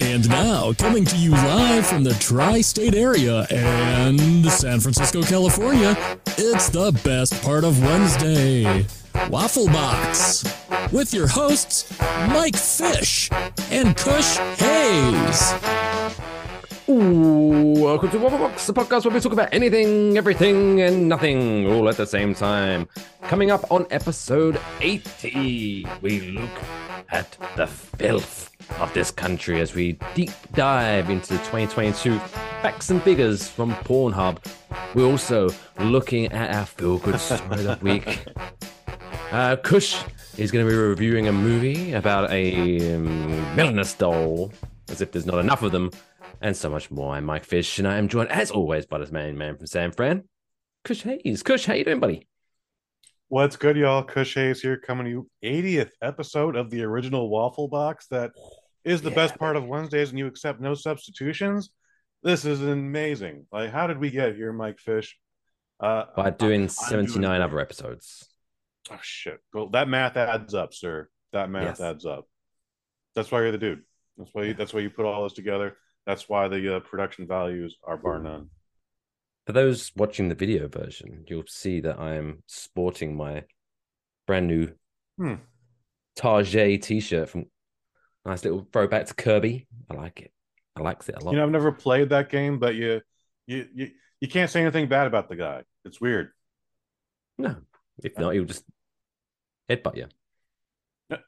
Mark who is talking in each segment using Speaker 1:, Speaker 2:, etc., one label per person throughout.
Speaker 1: And now, coming to you live from the tri state area and San Francisco, California, it's the best part of Wednesday Waffle Box with your hosts, Mike Fish and Kush Hayes.
Speaker 2: Ooh, welcome to Waffle Box, the podcast where we talk about anything, everything, and nothing all at the same time. Coming up on episode 80, we look at the filth of this country as we deep dive into the 2022 facts and figures from Pornhub. We're also looking at our feel good story of the week. Uh, Kush is going to be reviewing a movie about a um, villainous doll, as if there's not enough of them, and so much more. I'm Mike Fish, and I am joined, as always, by this main man from San Fran, Kush Hayes. Kush, how you doing, buddy?
Speaker 3: What's good, y'all? Kush Hayes here, coming to you 80th episode of the original Waffle Box. That is the
Speaker 2: Yeah.
Speaker 3: best part of Wednesdays, and you accept no substitutions. This is amazing. Like, how did we get here, Mike Fish? Uh,
Speaker 2: By
Speaker 3: I'm
Speaker 2: doing
Speaker 3: doing
Speaker 2: 79
Speaker 3: great.
Speaker 2: other episodes.
Speaker 3: Oh shit! Well, that math adds up, sir. That math
Speaker 2: Yes.
Speaker 3: adds up. That's why you're the dude. That's why. You, that's why you put all this together. That's why the uh, production values are bar none.
Speaker 2: For those watching the video version, you'll see that I am sporting my brand new
Speaker 3: Hmm.
Speaker 2: Tarjay t-shirt from nice little throwback to Kirby. I like it. I likes it a lot.
Speaker 3: You know, I've never played that game, but you, you, you, you can't say anything bad about the guy. It's weird.
Speaker 2: no, if not, he'll just headbutt you.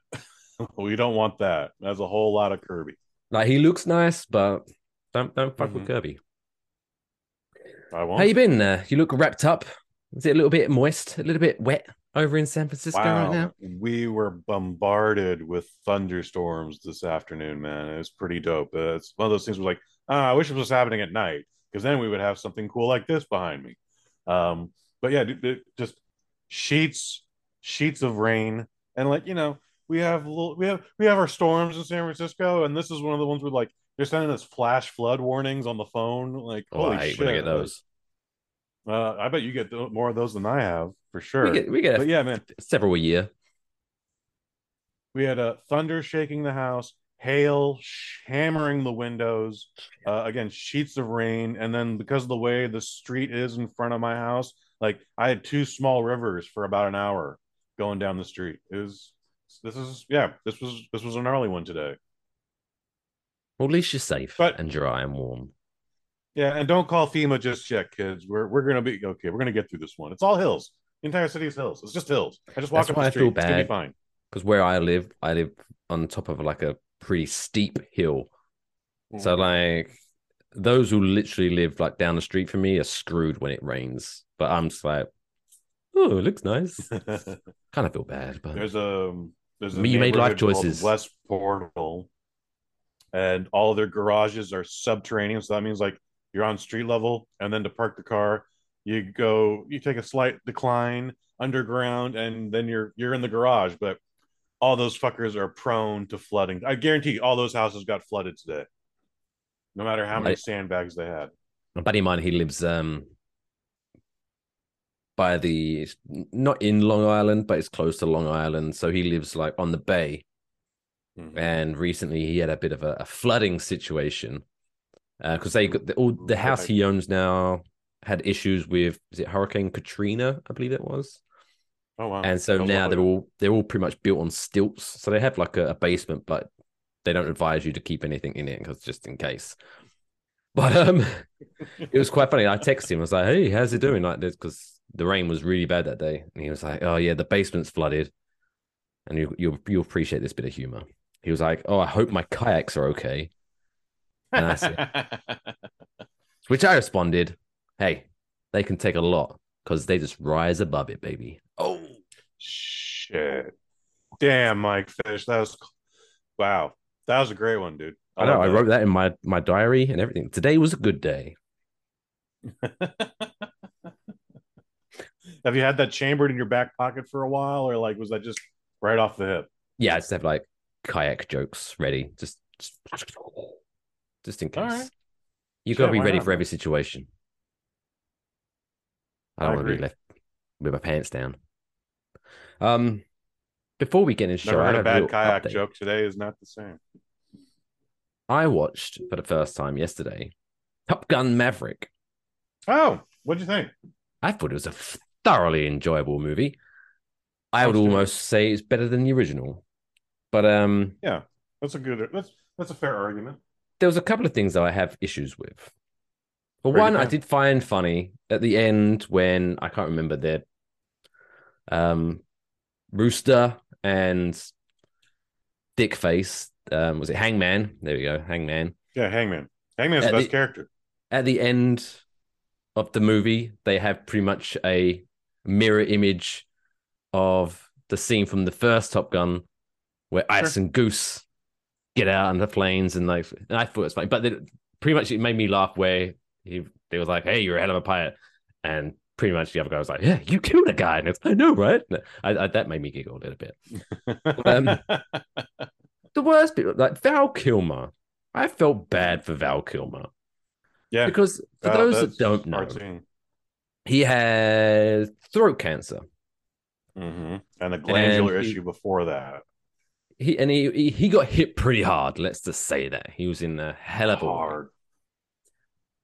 Speaker 3: we don't want that. That's a whole lot of Kirby.
Speaker 2: Like he looks nice, but don't don't fuck
Speaker 3: Mhm.
Speaker 2: with Kirby.
Speaker 3: I won't.
Speaker 2: How you been? Uh, you look wrapped up. Is it a little bit moist, a little bit wet over in San Francisco right now?
Speaker 3: We were bombarded with thunderstorms this afternoon, man. It was pretty dope. Uh, it's one of those things where like, ah, I wish it was happening at night because then we would have something cool like this behind me. Um, but yeah, dude, it- just sheets, sheets of rain, and like you know, we have little, we have we have our storms in San Francisco, and this is one of the ones where like they're sending us flash flood warnings on the phone. Like,
Speaker 2: Oh,
Speaker 3: holy
Speaker 2: I
Speaker 3: shit!
Speaker 2: when I get those.
Speaker 3: Uh, I bet you get th- more of those than I have for sure.
Speaker 2: We get we get
Speaker 3: But yeah, man,
Speaker 2: several a year.
Speaker 3: we had a thunder shaking the house, hail sh- hammering the windows, uh, again sheets of rain, and then because of the way the street is in front of my house, like I had two small rivers for about an hour going down the street. It was this is yeah this was this was a gnarly one today.
Speaker 2: Well, at least you're safe
Speaker 3: But-
Speaker 2: and dry and warm.
Speaker 3: Yeah, and don't call FEMA just yet, kids. We're we're gonna be okay. We're gonna get through this one. It's all hills. The entire city is hills. It's just hills. I just walk
Speaker 2: That's
Speaker 3: up
Speaker 2: why
Speaker 3: the
Speaker 2: I
Speaker 3: street.
Speaker 2: feel
Speaker 3: It's gonna be fine.
Speaker 2: Because where I live, I live on top of like a pretty steep hill. So
Speaker 3: Mm.
Speaker 2: like those who literally live like down the street from me are screwed when it rains. But I'm just like, oh, it looks nice. kind of feel bad, but
Speaker 3: There's a there's a
Speaker 2: You made life choices.
Speaker 3: West Portal, and all their garages are subterranean. So that means like you're on street level, and then to park the car, you go you take a slight decline underground, and then you're you're in the garage. But all those fuckers are prone to flooding. I guarantee all those houses got flooded today, no matter how many
Speaker 2: Right.
Speaker 3: sandbags they had.
Speaker 2: a buddy of mine, he lives um by the not in Long Island, but it's close to Long Island. So he lives like on the bay.
Speaker 3: Mhm.
Speaker 2: And recently he had a bit of a, a flooding situation. Because they got the, all the house he owns now had issues with is it Hurricane Katrina, I believe it was.
Speaker 3: Oh wow!
Speaker 2: and so now they're all they're all pretty much built on stilts. So they have like a, a basement but they don't advise you to keep anything in it because just in case. But um it was quite funny. I texted him. I was like hey how's it doing? Like this because the rain was really bad that day. And he was like oh yeah the basement's flooded. And you you'll, you'll appreciate this bit of humor. He was like oh i hope my kayaks are okay. and I said- which i responded hey they can take a lot because they just rise above it baby oh
Speaker 3: Shit. Damn, Mike Fish. That was wow. That was a great one, dude.
Speaker 2: I know. I wrote that in my my diary and everything. Today was a good day.
Speaker 3: Have you had that chambered in your back pocket for a while, or like was that just right off the hip?
Speaker 2: Yeah, I just have like kayak jokes ready, just just, just in case.
Speaker 3: All right.
Speaker 2: You
Speaker 3: Shit,
Speaker 2: gotta be ready
Speaker 3: not,
Speaker 2: for every situation. I
Speaker 3: I
Speaker 2: don't want to be left with my pants down. Um, before we get into show,
Speaker 3: Never
Speaker 2: I
Speaker 3: heard a bad kayak
Speaker 2: update.
Speaker 3: joke. Today is not the same.
Speaker 2: I watched for the first time yesterday Top Gun Maverick.
Speaker 3: Oh, what'd you think?
Speaker 2: I thought it was a thoroughly enjoyable movie. I would almost say it's better than the original. But um
Speaker 3: Yeah, that's a good. That's that's a fair argument.
Speaker 2: There was a couple of things that I have issues with.
Speaker 3: It
Speaker 2: one, I did find funny at the end when I can't remember their um Rooster and Dick Face. Um, was it Hangman? There we go, Hangman.
Speaker 3: Yeah, Hangman. Hangman's
Speaker 2: Uh,
Speaker 3: the best
Speaker 2: the-
Speaker 3: character.
Speaker 2: At the end of the movie, they have pretty much a mirror image of the scene from the first Top Gun, where Ice and Goose get out on the planes, and like, and I thought it was funny, but then pretty much it made me laugh where he they was like, "Hey, you're a hell of a pilot," and pretty much the other guy was like, "Yeah, you killed a guy," and it's, I know, right? I, I, that made me giggle a little bit. Um, The worst bit, like Val Kilmer, I felt bad for Val Kilmer
Speaker 3: yeah,
Speaker 2: because for
Speaker 3: uh,
Speaker 2: those that don't know, he had throat cancer.
Speaker 3: Mhm. And the glandular
Speaker 2: And he-
Speaker 3: issue before that.
Speaker 2: He and he he- got hit pretty hard. Let's just say that he was in a hell of a way.
Speaker 3: Hard.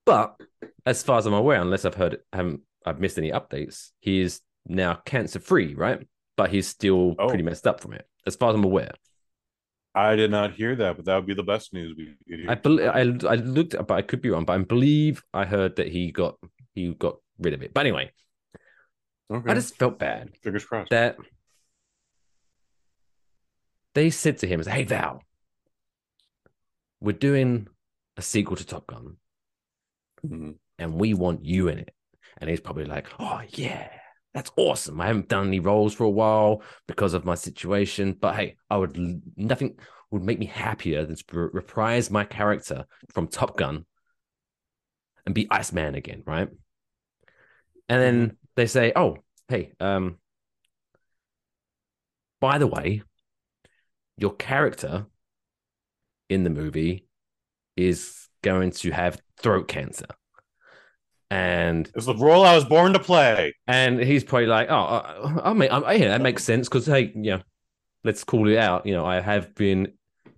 Speaker 2: But as far as I'm aware, unless I've heard, haven't I've missed any updates, he is now cancer free, right? But he's still
Speaker 3: Oh.
Speaker 2: pretty messed up from it, as far as I'm aware.
Speaker 3: I did not hear that, but that would be the best news we could hear.
Speaker 2: I believe I I looked, but I could be wrong. But I believe I heard that he got he got rid of it. But anyway,
Speaker 3: okay.
Speaker 2: I just felt bad
Speaker 3: fingers crossed.
Speaker 2: that they said to him, "Hey Val, we're doing a sequel to Top Gun,
Speaker 3: Mhm.
Speaker 2: and we want you in it." And he's probably like, "Oh yeah, that's awesome. I haven't done any roles for a while because of my situation, but hey, I would nothing would make me happier than to reprise my character from Top Gun and be Iceman again, right?" And then they say, "Oh, hey, um, by the way, your character in the movie is going to have throat cancer." And
Speaker 3: It's the role I was born to play.
Speaker 2: and he's probably like, "Oh, I, mean, I, yeah, that makes sense because hey, yeah, let's call it out. You know, I have been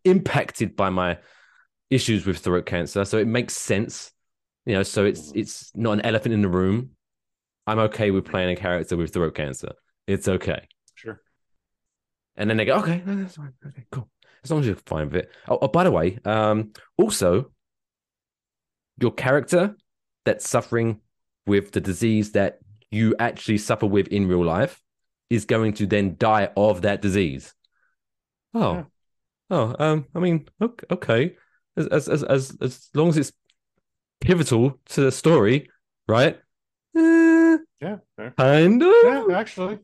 Speaker 2: impacted by my issues with throat cancer, so it makes sense. You know, so it's mm. it's not an elephant in the room. I'm okay with playing a character with throat cancer. It's okay." And then they go, "Okay, no, that's fine. Okay, cool. As long as you're fine with it." Oh, oh by the way, um, also, your character that's suffering with the disease that you actually suffer with in real life is going to then die of that disease. Oh,
Speaker 3: Yeah.
Speaker 2: oh, um, I mean, okay, okay. As, as as as as long as it's pivotal to the story, right? Eh,
Speaker 3: Yeah. fair.
Speaker 2: kind of.
Speaker 3: Yeah, actually.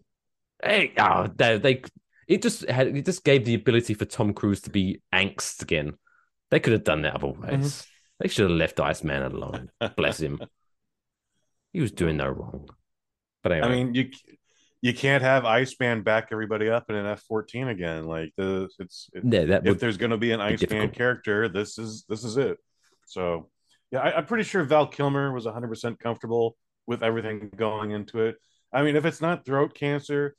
Speaker 2: Hey, oh, they, they it just had it just gave the ability for Tom Cruise to be angst again. They could have done that other ways. Mm-hmm. They should have left Iceman alone. Bless him. He was doing no wrong. But anyway,
Speaker 3: I mean, you you can't have Iceman back everybody up in an F fourteen again. Like the it's it,
Speaker 2: yeah, that
Speaker 3: if there's going to be an Iceman
Speaker 2: difficult.
Speaker 3: character, this is this is it. So yeah, I, I'm pretty sure Val Kilmer was 100 percent comfortable with everything going into it. I mean, if it's not throat cancer,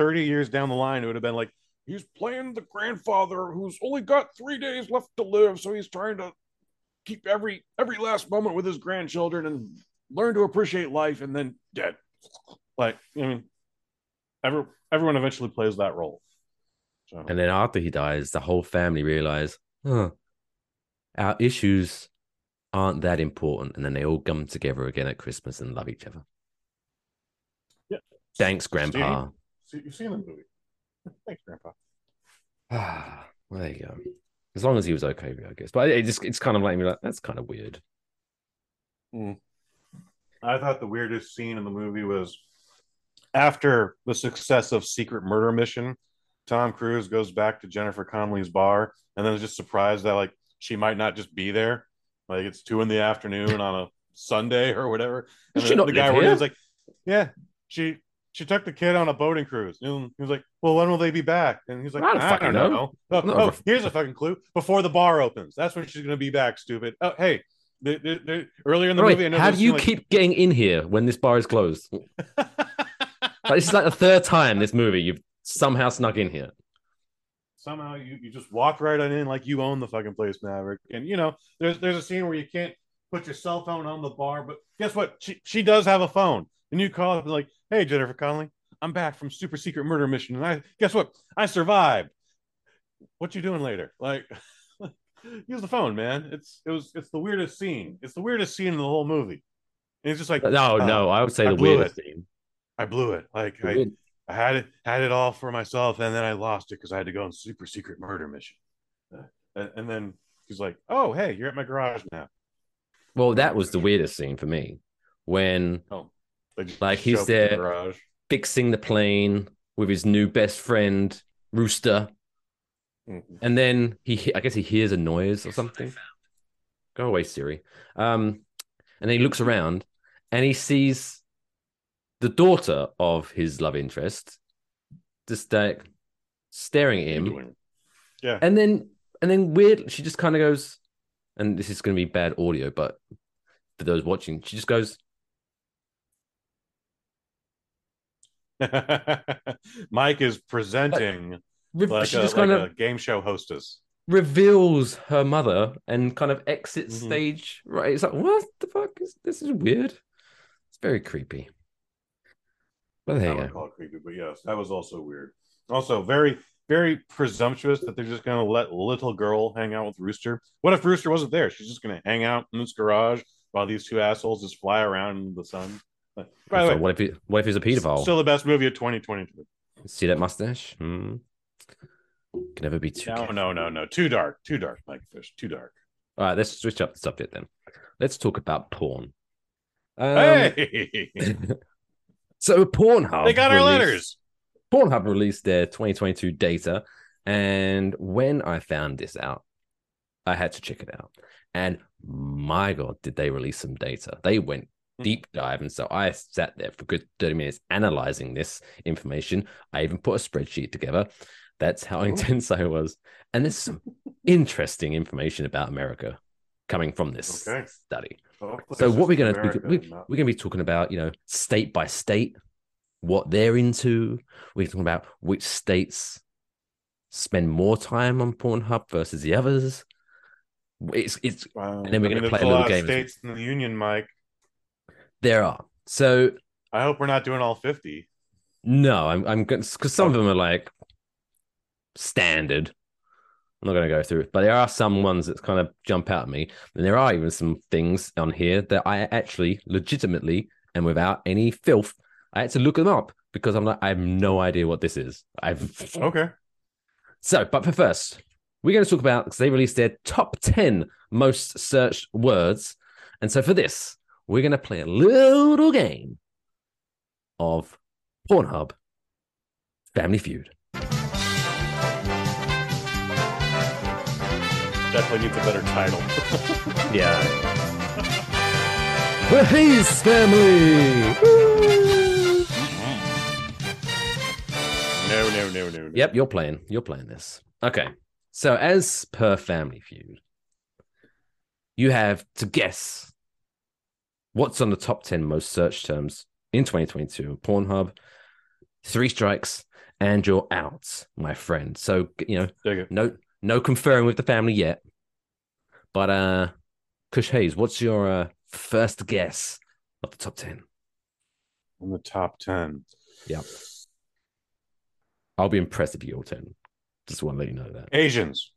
Speaker 3: 30 years down the line, it would have been like he's playing the grandfather who's only got three days left to live, so he's trying to keep every every last moment with his grandchildren and learn to appreciate life, and then dead. Like I mean, every, everyone eventually plays that role. So
Speaker 2: and then after he dies, the whole family realize, huh, our issues aren't that important. And then they all come together again at Christmas and love each other.
Speaker 3: Yeah.
Speaker 2: Thanks, Grandpa.
Speaker 3: See- you've seen the movie. Thanks, Grandpa.
Speaker 2: Ah, well, there you go. As long as he was okay with it, I guess. But it just it's kind of like me like that's kind of weird.
Speaker 3: I thought the weirdest scene in the movie was after the success of Secret Murder Mission. Tom Cruise goes back to Jennifer Connelly's bar and then is just surprised that like she might not just be there. Like it's two in the afternoon on a Sunday or whatever. And
Speaker 2: she
Speaker 3: the,
Speaker 2: not
Speaker 3: the guy
Speaker 2: live
Speaker 3: working like, Yeah, she she took the kid on a boating cruise. And he was like, Well, when will they be back? And he's like,
Speaker 2: I don't
Speaker 3: I don't
Speaker 2: know.
Speaker 3: know. Oh,
Speaker 2: No,
Speaker 3: oh, here's a fucking clue. Before the bar opens. That's when she's gonna be back, stupid. Oh, hey. The, the, the, earlier in the
Speaker 2: Wait,
Speaker 3: movie, I know
Speaker 2: how do you
Speaker 3: like-
Speaker 2: keep getting in here when this bar is closed? Like, this is like the third time this movie you've somehow snuck in here.
Speaker 3: somehow you, you just walk right on in like you own the fucking place, Maverick. And you know, there's there's a scene where you can't put your cell phone on the bar, but guess what? She she does have a phone. And you call up and like, hey Jennifer Connelly, I'm back from super secret murder mission. And I guess what? I survived. What you doing later? Like use the phone, man. It's it was it's the weirdest scene. It's the weirdest scene in the whole movie. And it's just like
Speaker 2: No,
Speaker 3: uh,
Speaker 2: no, I would say
Speaker 3: I
Speaker 2: the weirdest
Speaker 3: it.
Speaker 2: scene.
Speaker 3: I blew it. Like I. I had it had it all for myself, and then I lost it because I had to go on super secret murder mission. Uh, and, and then he's like, "Oh, hey, you're at my garage now."
Speaker 2: Well, that was the weirdest scene for me when
Speaker 3: Oh,
Speaker 2: Like, he's
Speaker 3: at the
Speaker 2: there- fixing the plane with his new best friend Rooster,
Speaker 3: Mhm.
Speaker 2: and then he I guess he hears a noise or something. Go away, Siri. Um, and then he looks around and he sees the daughter of his love interest just like staring at him.
Speaker 3: Yeah.
Speaker 2: And then and then weird, she just kind of goes, and this is going to be bad audio, but for those watching, she just goes,
Speaker 3: Mike is presenting
Speaker 2: re-
Speaker 3: like,
Speaker 2: she
Speaker 3: a, like
Speaker 2: kind
Speaker 3: a game show hostess.
Speaker 2: reveals her mother and kind of exits
Speaker 3: Mhm.
Speaker 2: stage. Right? It's like, what the fuck is this? Is weird. It's very creepy. But
Speaker 3: I
Speaker 2: there you go.
Speaker 3: call it creepy, but yes, that was also weird. Also, very, very presumptuous that they're just going to let little girl hang out with Rooster. What if Rooster wasn't there? She's just going to hang out in this garage while these two assholes just fly around in the sun. By the
Speaker 2: So
Speaker 3: way,
Speaker 2: what if he, what if he's a pedophile?
Speaker 3: still the best movie of 2022.
Speaker 2: See that mustache? Hmm. Can never be too.
Speaker 3: No,
Speaker 2: careful.
Speaker 3: no, no, no. Too dark. Too dark, Mike Fish. Too dark.
Speaker 2: All right, let's switch up the subject then. Let's talk about porn. Um,
Speaker 3: hey,
Speaker 2: So Pornhub
Speaker 3: they got our
Speaker 2: released-
Speaker 3: letters.
Speaker 2: Pornhub released their 2022 data, and when I found this out, I had to check it out. And my God, did they release some data? They went deep dive, and so I sat there for a good 30 minutes analyzing this information. I even put a spreadsheet together. That's how intense I was. And there's some interesting information about America coming from this
Speaker 3: Okay.
Speaker 2: study. So what we're gonna we,
Speaker 3: America
Speaker 2: we, we're gonna be talking about, you know, state by state, what they're into. We're talking about which states spend more time on Pornhub versus the others. It's it's
Speaker 3: Wow.
Speaker 2: and then we're
Speaker 3: I
Speaker 2: gonna play a little game.
Speaker 3: States in the union, Mike.
Speaker 2: there are so
Speaker 3: I hope we're not doing all 50.
Speaker 2: no, I'm I'm because some of them are like standard. I'm not going to go through it, but there are some ones that kind of jump out at me, and there are even some things on here that I actually legitimately and without any filth, I had to look them up because I'm like I have no idea what this is. I've
Speaker 3: Okay.
Speaker 2: so, but for first, we're going to talk about because they released their top 10 most searched words. And so for this, we're going to play a little game of Pornhub Family Feud.
Speaker 3: Definitely needs a better title.
Speaker 2: Yeah. The Hayes Family. Woo!
Speaker 3: No, no, no, no, no.
Speaker 2: Yep, you're playing. You're playing this. Okay. So, as per Family Feud, you have to guess what's on the top 10 most searched terms in 2022 on Pornhub. Three strikes and you're out, my friend. So, you know, no no conferring with the family yet. But uh Kush Hayes, what's your uh, first guess of the top 10?
Speaker 3: On the top 10.
Speaker 2: Yep. I'll be impressed if you all 10. Just want to let you know that.
Speaker 3: Asians.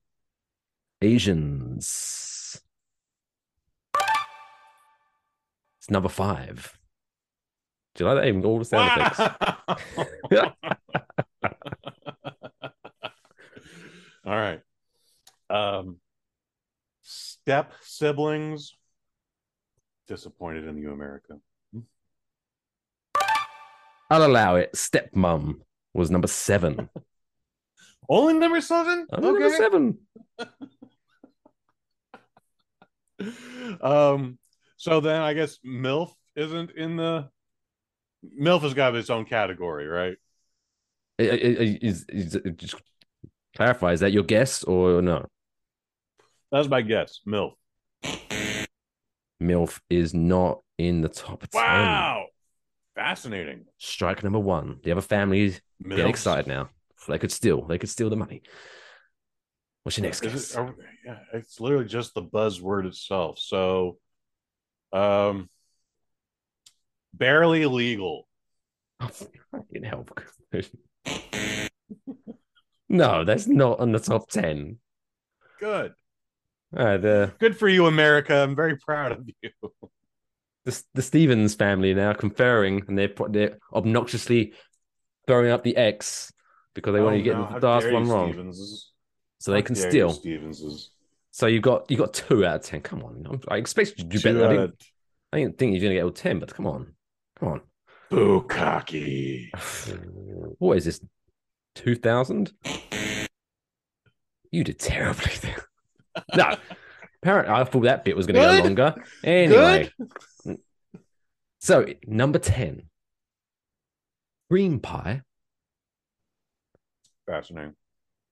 Speaker 2: Asians. It's number five. Do you like that? Even all the sound effects.
Speaker 3: All right. Um, step siblings. Disappointed in you, America.
Speaker 2: I'll allow it. Step Stepmom was number seven.
Speaker 3: Only number seven.
Speaker 2: Oh, Number seven.
Speaker 3: Um. So then, I guess MILF isn't in the. MILF has got its own category, right?
Speaker 2: Is, is, just clarify, is that your guess or no?
Speaker 3: That's my guess. MILF.
Speaker 2: MILF is not in the top 10.
Speaker 3: Wow. Fascinating.
Speaker 2: Strike number one. The other families get
Speaker 3: MILFs.
Speaker 2: excited now. They could steal. They could steal the money. What's your next guess?
Speaker 3: it, are, yeah, it's literally just the buzzword itself. So, um, barely legal.
Speaker 2: Oh, fucking help. no, that's not on the top 10.
Speaker 3: Good.
Speaker 2: Uh,
Speaker 3: Good for you, America. I'm very proud of you.
Speaker 2: the the Stevens family now conferring, and they're they're obnoxiously throwing up the X because they want
Speaker 3: Oh,
Speaker 2: you to get the last one wrong, so they
Speaker 3: How
Speaker 2: can
Speaker 3: you,
Speaker 2: steal. So you've got you got two out of ten. Come on, I'm- I expect you to do better. I didn't, I didn't think you're gonna get all ten, but come on, come on.
Speaker 3: Bukkake.
Speaker 2: What is this? Two thousand? You did terribly there. no, apparently I thought that bit was going to go longer. Anyway, so number ten, cream pie.
Speaker 3: Fascinating.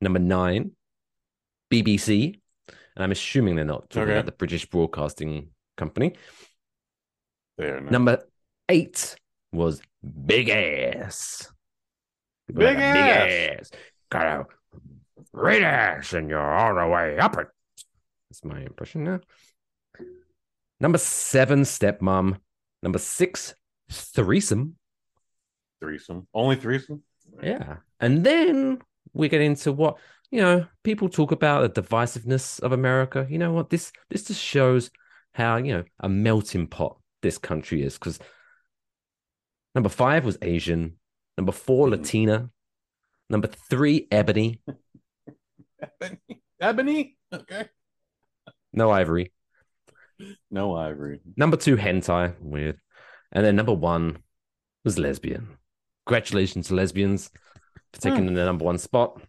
Speaker 2: Number nine, BBC, and I'm assuming they're not talking
Speaker 3: Okay.
Speaker 2: about the British Broadcasting Company.
Speaker 3: There. no.
Speaker 2: Number eight was Big Ass. People
Speaker 3: Big
Speaker 2: like
Speaker 3: Ass.
Speaker 2: Big Ass. Got a great ass, and you're all the way up it. That's my impression now. Number seven, Stepmom. Number six, Threesome.
Speaker 3: Threesome. Only threesome?
Speaker 2: Yeah. And then we get into what, you know, people talk about the divisiveness of America. You know what? This this just shows how, you know, a melting pot this country is. Because number five was Asian, number four,
Speaker 3: Mhm.
Speaker 2: Latina, number three, Ebony,
Speaker 3: Ebony. Ebony? Okay.
Speaker 2: no ivory,
Speaker 3: No ivory.
Speaker 2: number two, hentai, weird. And then number one was lesbian. Congratulations to lesbians for taking the number one spot.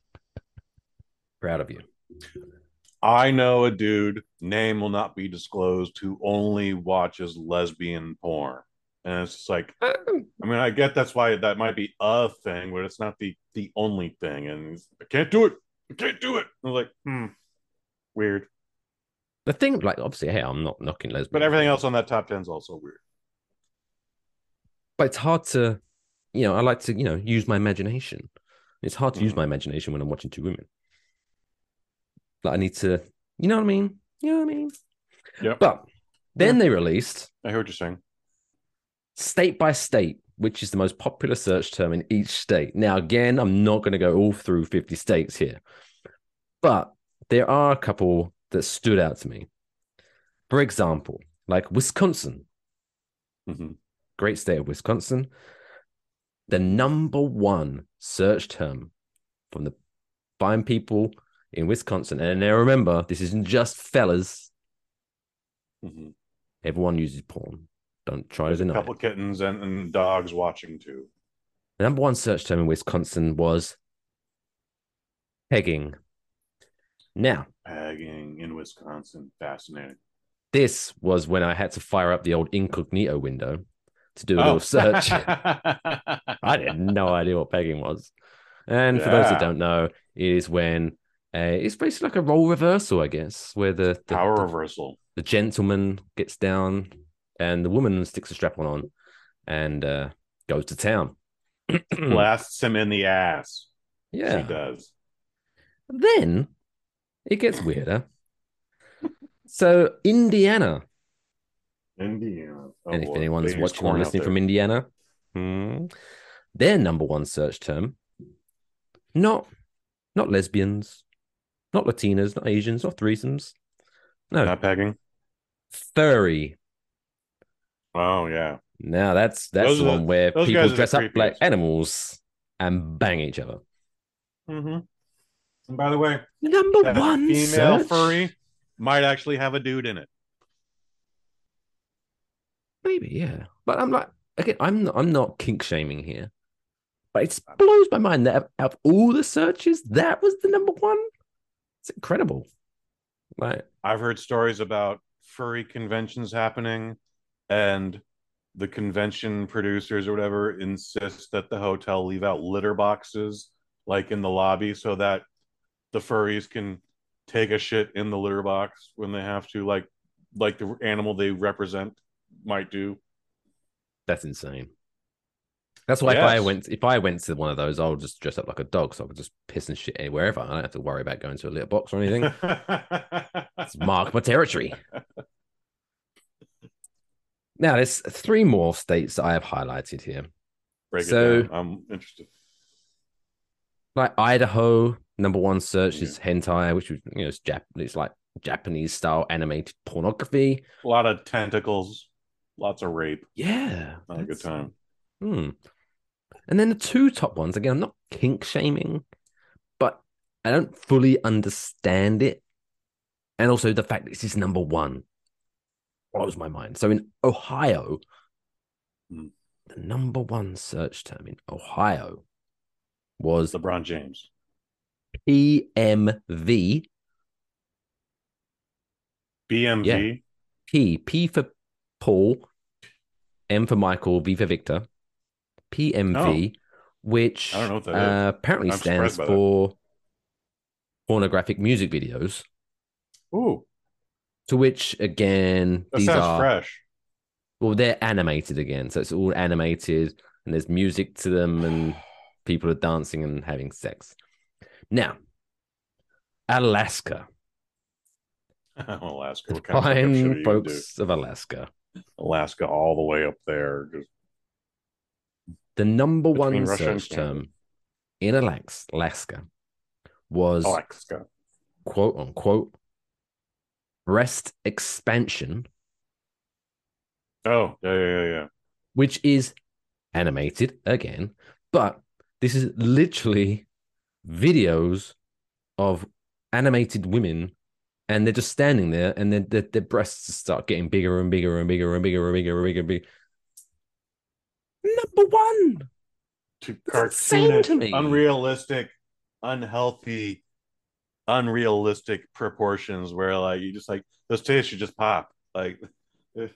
Speaker 2: Proud of you.
Speaker 3: I know a dude, name will not be disclosed, who only watches lesbian porn. And it's just like,
Speaker 2: Uh,
Speaker 3: I mean, I get that's why that might be a thing, but it's not the the only thing. And I can't do it. I can't do it. I was like, hmm, weird.
Speaker 2: The thing, like, obviously, hey, I'm not knocking lesbian,
Speaker 3: But everything else on that top 10 is also weird.
Speaker 2: but it's hard to, you know, I like to, you know, use my imagination. It's hard to use
Speaker 3: Mhm.
Speaker 2: my imagination when I'm watching two women. Like, I need to, you know what I mean? You know what I mean?
Speaker 3: Yeah.
Speaker 2: But then they released
Speaker 3: I hear what you're saying.
Speaker 2: state by state, which is the most popular search term in each state. Now, again, I'm not going to go all through 50 states here, but there are a couple that stood out to me. For example, like Wisconsin,
Speaker 3: Mhm.
Speaker 2: great state of Wisconsin, the number one search term from the fine people in Wisconsin. And now remember, this isn't just fellas,
Speaker 3: Mhm.
Speaker 2: everyone uses porn. Don't try to
Speaker 3: There's a
Speaker 2: deny it.
Speaker 3: couple kittens and, and dogs watching too.
Speaker 2: The number one search term in Wisconsin was pegging. Now,
Speaker 3: Pegging in Wisconsin. Fascinating.
Speaker 2: this was when I had to fire up the old incognito window to do a
Speaker 3: Oh.
Speaker 2: little search. I had no idea what pegging was. And for those that don't know, it is when uh, it's basically like a role reversal, I guess, where the the,
Speaker 3: Power
Speaker 2: the,
Speaker 3: reversal.
Speaker 2: the gentleman gets down and the woman sticks a strap on on and uh, goes to town.
Speaker 3: Blasts him in the ass.
Speaker 2: yeah.
Speaker 3: She does.
Speaker 2: Then it gets weirder. so Indiana,
Speaker 3: Indiana. Oh,
Speaker 2: and if
Speaker 3: boy.
Speaker 2: anyone's watching or listening from Indiana, hmm, their number one search term, not not lesbians, not Latinas, not Asians, not threesomes, no,
Speaker 3: Not pegging.
Speaker 2: furry.
Speaker 3: Oh yeah.
Speaker 2: Now that's that's
Speaker 3: Those
Speaker 2: the
Speaker 3: are the-
Speaker 2: one where people
Speaker 3: guys are the
Speaker 2: dress up like animals and bang each other.
Speaker 3: Mm-hmm. And by the way,
Speaker 2: Number one
Speaker 3: female
Speaker 2: search?
Speaker 3: furry might actually have a dude in it.
Speaker 2: Maybe, yeah. But I'm like, again, I'm not, I'm not kink shaming here, but it blows my mind that out of all the searches, that was the number one. It's incredible. Like,
Speaker 3: I've heard stories about furry conventions happening, and the convention producers or whatever insist that the hotel leave out litter boxes like in the lobby so that the furries can take a shit in the litter box when they have to, like like the animal they represent might do.
Speaker 2: that's insane. That's why if I went if I went to one of those, I'll just dress up like a dog, so I could just piss and shit wherever. I don't have to worry about going to a litter box or anything. It's mark my territory. Now, there's three more states that I have highlighted here.
Speaker 3: Break
Speaker 2: So-.
Speaker 3: I'm interested.
Speaker 2: Like Idaho, number one search is hentai, which is you know it's Jap- it's like Japanese style animated pornography.
Speaker 3: A lot of tentacles, lots of rape.
Speaker 2: Yeah,
Speaker 3: Not a good time.
Speaker 2: Hmm. And then the two top ones again. I'm not kink shaming, but I don't fully understand it, and also the fact that this is number one blows my mind. So in Ohio,
Speaker 3: Hmm.
Speaker 2: the number one search term in Ohio was
Speaker 3: LeBron James.
Speaker 2: PMV.
Speaker 3: BMV.
Speaker 2: P P for Paul, M for Michael, V for Victor, PMV, which
Speaker 3: Oh. I don't know
Speaker 2: uh, apparently
Speaker 3: I'm
Speaker 2: stands
Speaker 3: by that.
Speaker 2: for pornographic music videos.
Speaker 3: Ooh,
Speaker 2: To which again,
Speaker 3: that
Speaker 2: these are
Speaker 3: fresh.
Speaker 2: well, they're animated again, so it's all animated, and there's music to them, and people are dancing and having sex. Now, Alaska,
Speaker 3: Alaska. What kind of fucked up shit are
Speaker 2: fine
Speaker 3: do?
Speaker 2: folks of Alaska.
Speaker 3: Alaska all the way up there. Just
Speaker 2: The number one
Speaker 3: Russia
Speaker 2: search term in Alaska was
Speaker 3: Alaska.
Speaker 2: quote unquote breast expansion,
Speaker 3: Oh, yeah, yeah, yeah, yeah.
Speaker 2: which is animated again, but this is literally videos of animated women and they're just standing there and then their, their breasts start getting bigger and bigger and bigger and bigger and bigger and bigger and bigger. Number one. Insane
Speaker 3: cartoonish,
Speaker 2: to me.
Speaker 3: unrealistic, unhealthy, unrealistic proportions where like you just like those titties should just pop. Like eh,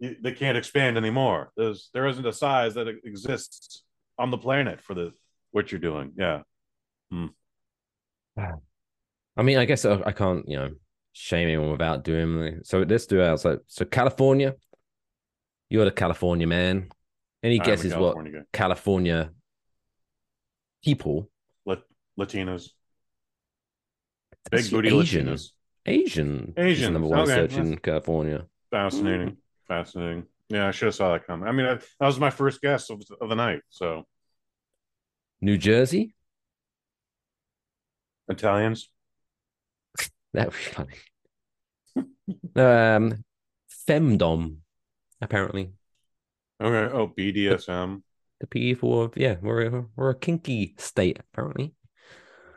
Speaker 3: they can't expand anymore. There's there isn't a size that exists on the planet for the what you're doing. Yeah. Hmm. Ah.
Speaker 2: I mean, I guess I, I can't, you know, shame anyone without doing. So let's do it. So, so California, you're the California man. Any guesses what
Speaker 3: California guy.
Speaker 2: California people,
Speaker 3: Lat- Latinos. Big booty
Speaker 2: Asian,
Speaker 3: Latinos.
Speaker 2: Asian,
Speaker 3: Asians,
Speaker 2: number one
Speaker 3: okay,
Speaker 2: search in California.
Speaker 3: Fascinating. Mm-hmm. Fascinating. Yeah, I should have saw that coming. I mean, I, that was my first guess of, of the night. So
Speaker 2: New Jersey,
Speaker 3: Italians.
Speaker 2: that would be funny. um, femdom, apparently
Speaker 3: Okay. Oh, BDSM.
Speaker 2: the P for yeah, we're a, we're a kinky state apparently.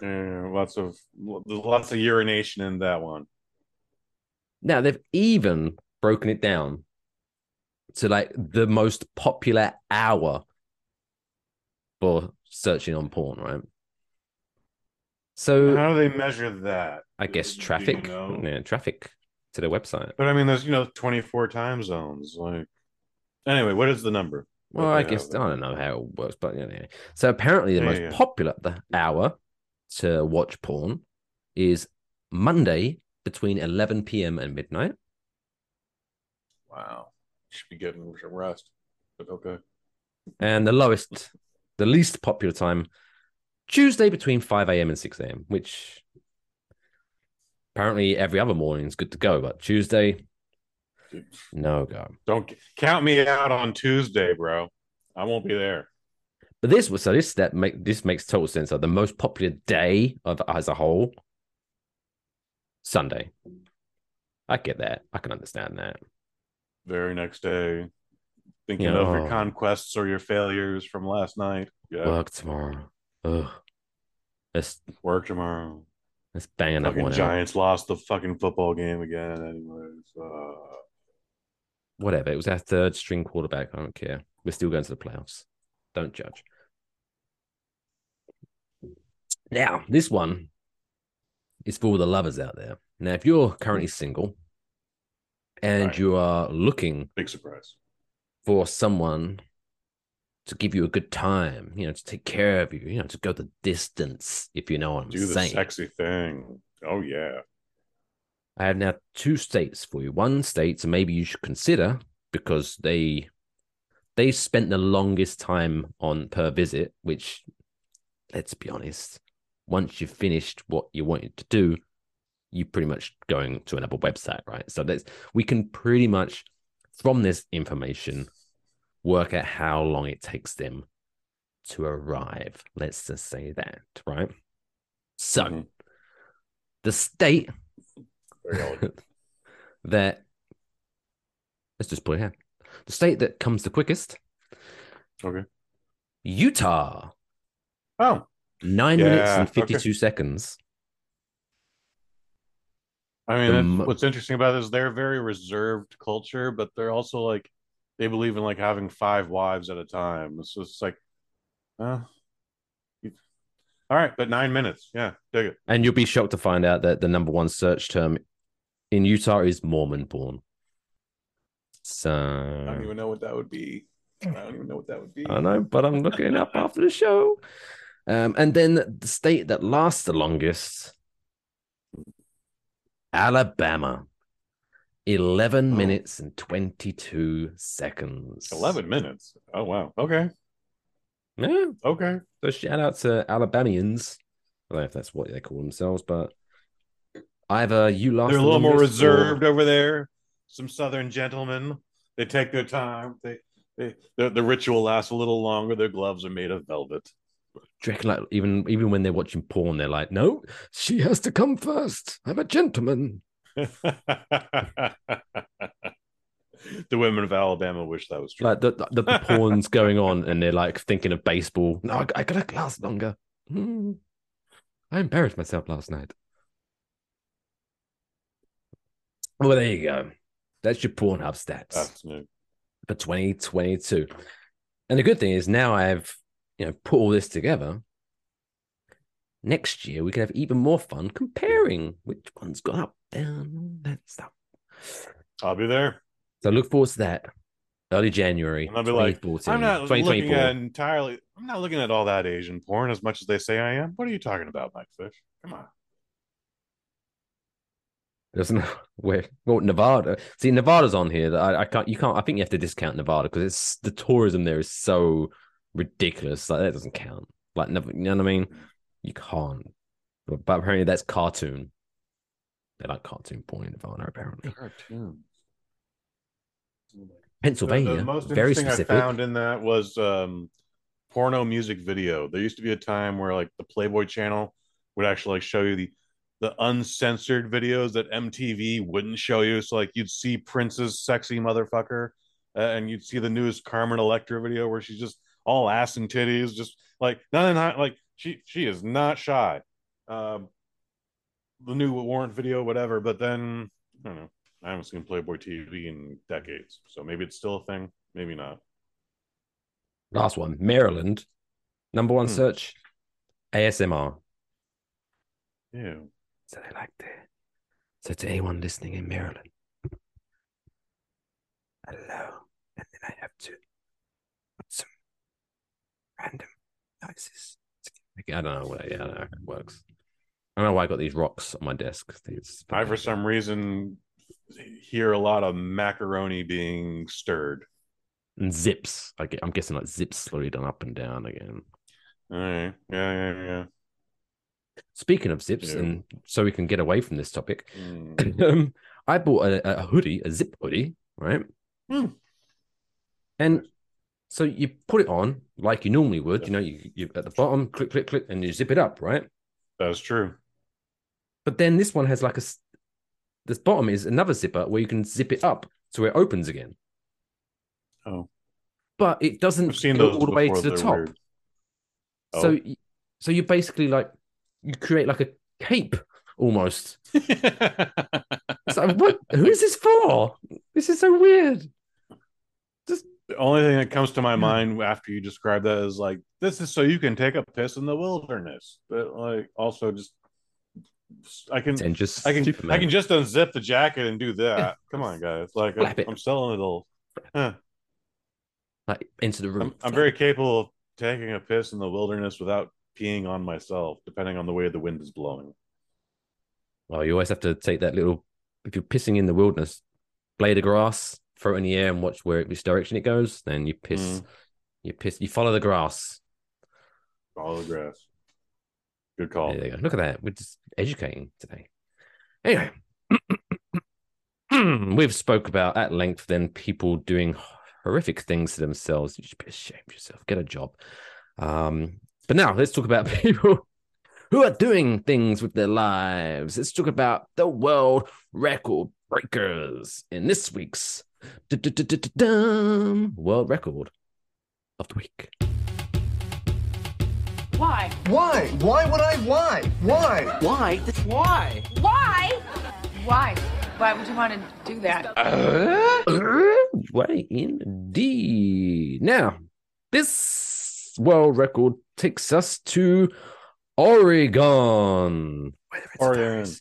Speaker 3: Yeah, lots of there's lots of urination in that one.
Speaker 2: Now they've even broken it down to like the most popular hour for searching on porn, right? So
Speaker 3: How do they measure that?
Speaker 2: I guess
Speaker 3: Do you
Speaker 2: traffic,
Speaker 3: know?
Speaker 2: yeah, traffic to their website.
Speaker 3: But I mean, there's you know 24 time zones. Like, anyway, what is the number?
Speaker 2: Well, I guess I don't know how it works, but yeah. So apparently, the
Speaker 3: Yeah,
Speaker 2: most
Speaker 3: yeah.
Speaker 2: popular the hour to watch porn is Monday between 11 p.m. and midnight.
Speaker 3: Wow, should be getting some rest. But okay.
Speaker 2: And the lowest, the least popular time, Tuesday between 5 a.m. and 6 a.m., which apparently every other morning is good to go, but Tuesday, no go.
Speaker 3: Don't count me out on Tuesday, bro. I won't be there.
Speaker 2: But this was so this that make this makes total sense. So the most popular day of as a whole, Sunday. I get that. I can understand that.
Speaker 3: Very next day, thinking
Speaker 2: Yeah.
Speaker 3: of your conquests or your failures from last night. Yeah,
Speaker 2: Work tomorrow. Ugh. Let's
Speaker 3: work tomorrow.
Speaker 2: let's bang another one out.
Speaker 3: Giants lost the fucking football game again. Anyways, uh,
Speaker 2: Whatever. It was our third string quarterback. I don't care. We're still going to the playoffs. Don't judge. Now, this one is for all the lovers out there. Now, if you're currently single and
Speaker 3: Right.
Speaker 2: you are looking
Speaker 3: big surprise.
Speaker 2: for someone to give you a good time, you know, to take care of you, you know, to go the distance, if you know what I'm
Speaker 3: Do the sexy thing. Oh yeah.
Speaker 2: I have now two states for you. One state, so maybe you should consider because they they spent the longest time on per visit, which let's be honest, once you've finished what you wanted to do, you're pretty much going to another website, right? So that's we can pretty much from this information work out how long it takes them to arrive. Let's just say that, right? So
Speaker 3: Mhm.
Speaker 2: the state that let's just put it here. The state that comes the quickest,
Speaker 3: okay.
Speaker 2: Utah.
Speaker 3: Oh,
Speaker 2: Nine minutes
Speaker 3: Yeah,
Speaker 2: and
Speaker 3: okay.
Speaker 2: 52 seconds.
Speaker 3: I mean, what's interesting about it is they're a very reserved culture, but they're also like they believe in like having five wives at a time. So it's like, uh, all right, but nine minutes, yeah, dig it.
Speaker 2: And you'll be shocked to find out that the number one search term in Utah is Mormon born. So
Speaker 3: I don't even know what that would be. I don't even know what that would be.
Speaker 2: I know, but I'm looking up after the show. Um, and then the state that lasts the longest, Alabama. 11
Speaker 3: Oh.
Speaker 2: minutes and 22 seconds.
Speaker 3: Eleven minutes. Oh wow. Okay.
Speaker 2: Yeah.
Speaker 3: Okay.
Speaker 2: So shout out to Alabamians. I don't know if that's what they call themselves, but either you last
Speaker 3: They're a little more
Speaker 2: longest or-
Speaker 3: reserved over there. Some Southern gentlemen. They take their time. They, they the, the ritual lasts a little longer. Their gloves are made of velvet.
Speaker 2: Do reckon, like even even when they're watching porn, they're like, "No, she has to come first. I'm a gentleman."
Speaker 3: the women of Alabama wish that was true.
Speaker 2: Like the the, the porn's going on, and they're like thinking of baseball. No, I, I gotta last longer. Hmm. I embarrassed myself last night. Well, there you go. That's your Pornhub stats. For 2022. And the good thing is now I've you know put all this together. Next year we can have even more fun comparing which one's gone up, down, that stuff.
Speaker 3: I'll be there.
Speaker 2: So look forward to that. Early January.
Speaker 3: And I'll be like, I'm not looking at entirely. I'm not looking at all that Asian porn as much as they say I am. What are you talking about, Mike Fish? Come on.
Speaker 2: There's no where well Nevada. See, Nevada's on here. I, I can't. You can't. I think you have to discount Nevada because it's the tourism there is so ridiculous. Like that doesn't count. Like never. You know what I mean? You can't. But, but apparently that's cartoon. They like cartoon porn in Nevada. Apparently,
Speaker 3: Cartoons.
Speaker 2: Pennsylvania.
Speaker 3: The, the most
Speaker 2: very
Speaker 3: interesting
Speaker 2: specific.
Speaker 3: I found in that was um, porno music video. There used to be a time where like the Playboy channel would actually like show you the the uncensored videos that MTV wouldn't show you. So like you'd see Prince's sexy motherfucker, uh, and you'd see the newest Carmen Electra video where she's just all ass and titties, just like none not like she she is not shy. Um, the new Warrant video, whatever. But then I don't know. I haven't seen Playboy TV in decades, so maybe it's still a thing, maybe not.
Speaker 2: Last one, Maryland. Number one
Speaker 3: Hmm.
Speaker 2: search, ASMR.
Speaker 3: Yeah.
Speaker 2: So they like to. So to anyone listening in Maryland, hello, and then I have to put some random noises. I don't know what. Yeah, I know how it works. I don't know why I got these rocks on my desk. These
Speaker 3: I, for some reason, hear a lot of macaroni being stirred.
Speaker 2: and zips. I get, I'm guessing like zips slowly done up and down again.
Speaker 3: All right. Yeah, yeah, yeah.
Speaker 2: Speaking of zips,
Speaker 3: Yeah.
Speaker 2: and so we can get away from this topic,
Speaker 3: Mm.
Speaker 2: um, I bought a, a hoodie, a zip hoodie, right?
Speaker 3: Hmm.
Speaker 2: And so you put it on like you normally would. You know, you, you at the bottom, click, click, click, and you zip it up, right?
Speaker 3: That's true.
Speaker 2: But then this one has like a this bottom is another zipper where you can zip it up so it opens again.
Speaker 3: Oh,
Speaker 2: But it doesn't
Speaker 3: I've seen
Speaker 2: go all the way to the top.
Speaker 3: weird. Oh.
Speaker 2: So,
Speaker 3: Oh.
Speaker 2: y- so you basically like you create like a cape almost. It's like, what? Who is this for? This is so weird.
Speaker 3: The only thing that comes to my mind after you describe that is like, this is so you can take a piss in the wilderness, but like also just I can
Speaker 2: And just
Speaker 3: I can
Speaker 2: Superman.
Speaker 3: I can just unzip the jacket and do that. Come on, guys! Like I'm, I'm selling it all. Huh.
Speaker 2: like into the room.
Speaker 3: I'm, I'm very capable of taking a piss in the wilderness without peeing on myself, depending on the way the wind is blowing.
Speaker 2: Well, you always have to take that little. If you're pissing in the wilderness, blade of grass throw it in the air and watch where which direction it goes. Then you piss,
Speaker 3: Mm.
Speaker 2: you piss, you follow the grass.
Speaker 3: Follow the grass. Good call.
Speaker 2: There you go. Look at that. We're just educating today. Anyway, we've spoke about at length then people doing horrific things to themselves. You should be ashamed of yourself. Get a job. Um, but now let's talk about people who are doing things with their lives. Let's talk about the world record breakers in this week's world record of the week.
Speaker 4: Why?
Speaker 5: Why? Why would I? Why? Why?
Speaker 4: Why? Why? Why? Why? Why would you want to do that? Uh?
Speaker 2: Way indeed. Now, this world record takes us to Oregon. Whether it's
Speaker 3: Oregon.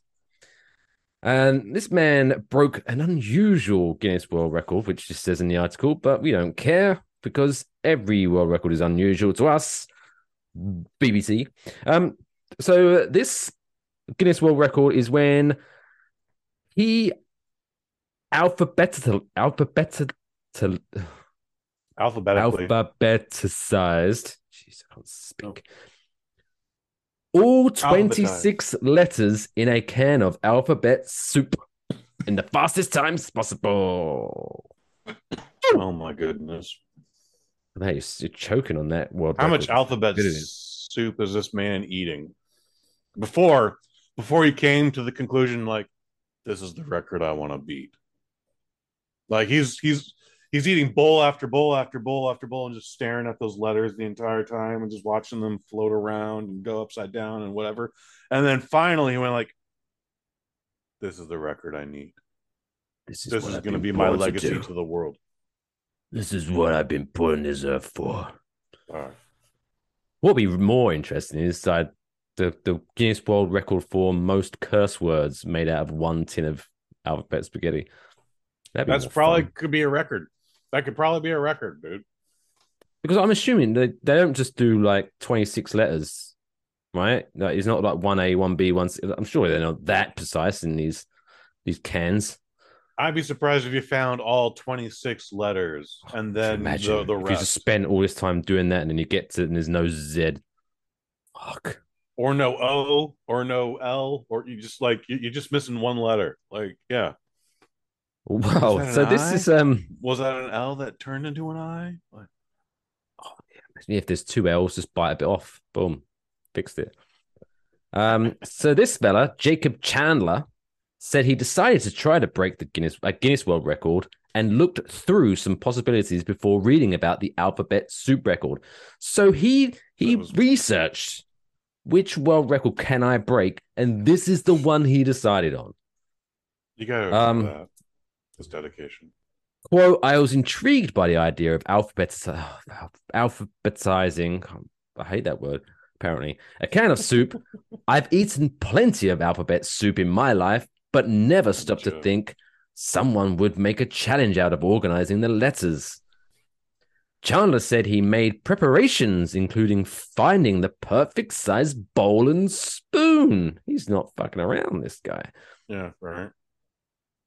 Speaker 2: And this man broke an unusual Guinness World Record, which just says in the article, but we don't care because every world record is unusual to us. BBC. Um, so this Guinness World Record is when he alphabetical alphabetical
Speaker 3: Alphabetically.
Speaker 2: alphabeticized. Jeez, I can't speak. All 26 letters in a can of alphabet soup in the fastest times possible.
Speaker 3: oh my goodness.
Speaker 2: Hey, you're, you're choking on that world.
Speaker 3: How much alphabet soup is this man eating? Before before he came to the conclusion like this is the record I want to beat. Like he's he's he's eating bowl after bowl after bowl after bowl and just staring at those letters the entire time and just watching them float around and go upside down and whatever. And then finally he went like this is the record I need.
Speaker 2: This
Speaker 3: This
Speaker 2: what
Speaker 3: is going to be my
Speaker 2: born to
Speaker 3: legacy to the world.
Speaker 2: This is what I've been put on this earth for.
Speaker 3: All right.
Speaker 2: What would be more interesting is uh, the, the Guinness World Record for most curse words made out of one tin of alphabet spaghetti.
Speaker 3: That's probably
Speaker 2: fun.
Speaker 3: could be a record. That could probably be a record, dude.
Speaker 2: because I'm assuming they, they don't just do like 26 letters, right? Like, it's not like 1A, 1B, 1 C. I'm sure they're not that precise in these these cans.
Speaker 3: I'd be surprised if you found all 26 letters and then
Speaker 2: Imagine
Speaker 3: the, the
Speaker 2: if you just spend all this time doing that and then you get to it and there's no Z. Fuck.
Speaker 3: or no O or no L, or you just like you, you're just missing one letter. Like, yeah.
Speaker 2: Wow. So this is um
Speaker 3: Was that an L that turned into an I? Like,
Speaker 2: if there's two L's, just bite a bit off. Boom. Fixed it. Um, so this fella, Jacob Chandler, said he decided to try to break the Guinness uh, Guinness World Record and looked through some possibilities before reading about the alphabet soup record. So he he
Speaker 3: was-
Speaker 2: researched which world record can I break, and this is the one he decided on.
Speaker 3: you gotta
Speaker 2: Um,
Speaker 3: It's dedication.
Speaker 2: Quote, I was intrigued by the idea of alphabetiz- uh, alphabetizing. I hate that word, apparently. A can of soup. I've eaten plenty of alphabet soup in my life, but never stopped to think someone would make a challenge out of organizing the letters. Chandler said he made preparations, including finding the perfect size bowl and spoon. He's not fucking around, this guy
Speaker 3: Yeah, right.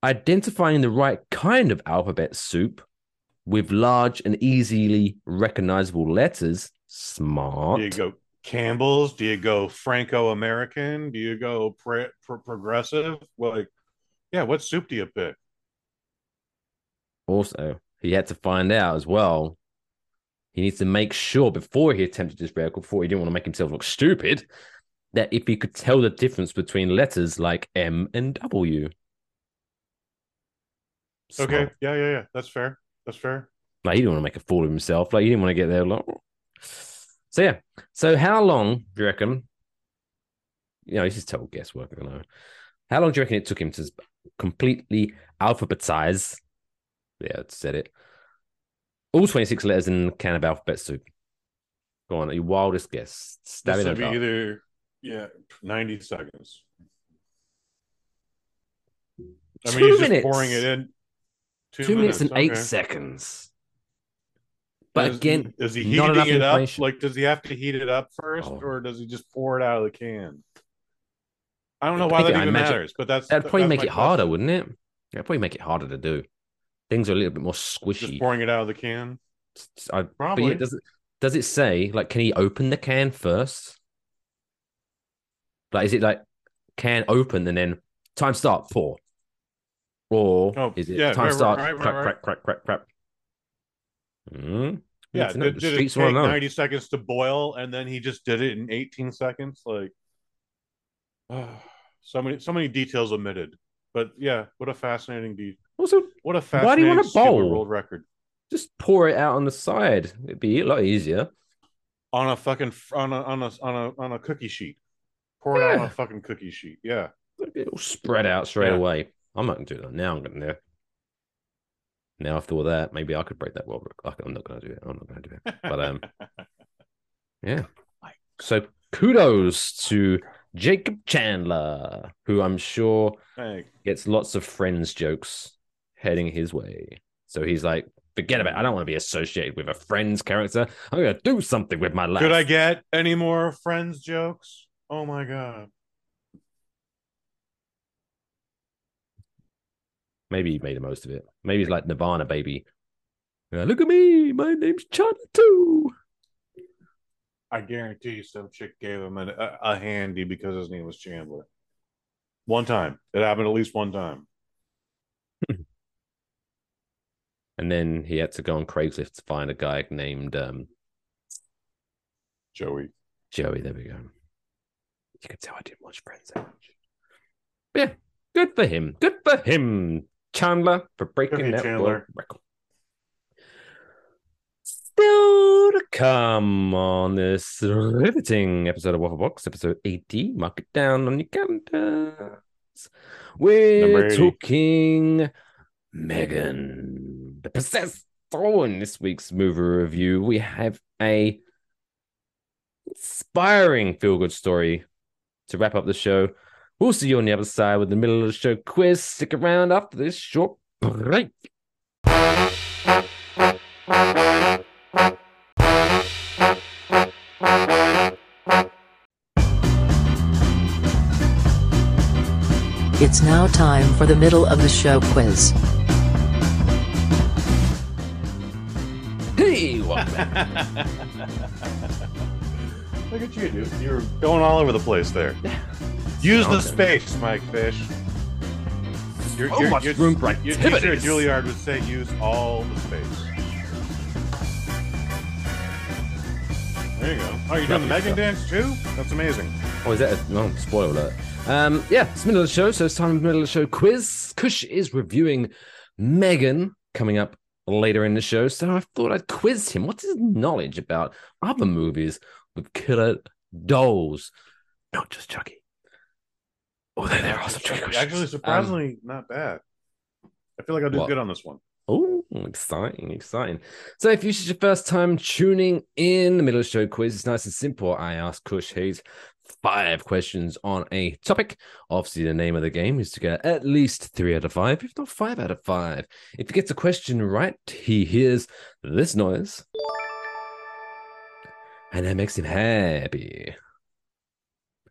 Speaker 2: Identifying the right kind of alphabet soup with large and easily recognizable letters. Smart.
Speaker 3: Do you go Campbell's? Do you go Franco American? Do you go pre- pro- progressive? Like, yeah, what soup do you pick?
Speaker 2: Also, he had to find out as well. He needs to make sure before he attempted this record, before he didn't want to make himself look stupid, that if he could tell the difference between letters like M and W.
Speaker 3: Okay, yeah, yeah, yeah. That's fair. That's fair.
Speaker 2: Like he didn't want to make a fool of himself. Like he didn't want to get there. Like, so yeah. So how long do you reckon? You know, this is total guesswork. I don't know. How long do you reckon it took him to completely alphabetize? Yeah, it said it. All twenty-six letters in the can of alphabet soup. Go on, your wildest guess. Stab
Speaker 3: This would be either yeah, ninety seconds. I
Speaker 2: Two
Speaker 3: mean, he's
Speaker 2: minutes.
Speaker 3: just pouring it in.
Speaker 2: Two, minutes, and eight
Speaker 3: okay.
Speaker 2: seconds. But
Speaker 3: Is-
Speaker 2: again,
Speaker 3: is he heating it up? Like, does he have to heat it up first,
Speaker 2: Oh.
Speaker 3: or does he just pour it out of the can? I don't know why that even matters, but that's
Speaker 2: that'd probably
Speaker 3: that's
Speaker 2: make it harder, wouldn't it? That'd probably make it harder to do. things are a little bit more squishy.
Speaker 3: Just pouring it out of the can.
Speaker 2: I,
Speaker 3: Probably.
Speaker 2: yeah, does it does it say like can he open the can first? Like is it like can open and then time start pour? Or
Speaker 3: Oh,
Speaker 2: is it
Speaker 3: yeah,
Speaker 2: time
Speaker 3: right,
Speaker 2: start
Speaker 3: right, right,
Speaker 2: crack,
Speaker 3: right.
Speaker 2: crack crack crack crack Hmm.
Speaker 3: Yeah, did, did it take
Speaker 2: wanna
Speaker 3: 90 seconds to boil and then he just did it in 18 seconds? Like, so many, so many details omitted. But yeah, what a fascinating de-
Speaker 2: Also,
Speaker 3: What a
Speaker 2: Why do you want a bowl?
Speaker 3: world record
Speaker 2: just pour it out on the side. It'd be a lot easier.
Speaker 3: on a fucking on a on a on a on a cookie sheet. Pour it out on a fucking cookie sheet. Yeah.
Speaker 2: It'll spread out straight
Speaker 3: Yeah.
Speaker 2: away. I'm not gonna do that now. I'm gonna. Now after all that, maybe I could break that world record. I'm not gonna do it. I'm not gonna do it. But um, yeah. So kudos to Jacob Chandler, who I'm sure
Speaker 3: Hey,
Speaker 2: gets lots of friends jokes heading his way. So he's like, forget about it. I don't want to be associated with a friends character. I'm gonna do something with my life.
Speaker 3: could I get any more friends jokes? Oh my god.
Speaker 2: Maybe he made the most of it. Maybe he's like Nirvana, baby. Yeah, look at me. My name's Chandler too.
Speaker 3: I guarantee you some chick gave him an, a, a handy because his name was Chandler. One time. It happened at least one time.
Speaker 2: And then he had to go on Craigslist to find a guy named um,
Speaker 3: Joey.
Speaker 2: Joey. There we go. You can tell I didn't watch Friends that much. But yeah, good for him. Good for him, Chandler, for breaking that
Speaker 3: Chandler.
Speaker 2: record. Still to come on this riveting episode of Waffle Box, episode 80. Mark it down on your calendars. We're talking Megan, the possessed soul. In this week's movie review, we have a inspiring feel-good story to wrap up the show. We'll see you on the other side with the middle of the show quiz. Stick around after this short break.
Speaker 6: It's now time for the middle of the show quiz.
Speaker 2: Hey, welcome back.
Speaker 3: Look at you, dude. You're going all over the place there. Use the space, Mike Fish. Your,
Speaker 2: So much room for
Speaker 3: your teacher at
Speaker 2: activities.
Speaker 3: Juilliard would say use all the space. There you go. Oh, you're doing the Megan dance too? That's amazing.
Speaker 2: Oh, is that a no, spoiler alert? Um, yeah, it's middle of the show, so it's time for the middle of the show quiz. Kush is reviewing Megan coming up later in the show, so I thought I'd quiz him. What's his knowledge about other movies with killer dolls? Not just Chucky. Although there are oh, some tricky questions.
Speaker 3: Actually, um, surprisingly, not bad. I feel like I'll do
Speaker 2: what?
Speaker 3: good on this one.
Speaker 2: Oh, exciting, exciting. So, if this is your first time tuning in, the middle of the show quiz is nice and simple. I ask Kush Hayes five questions on a topic. Obviously, the name of the game is to get at least three out of five, if not five out of five. If he gets a question right, he hears this noise, and that makes him happy.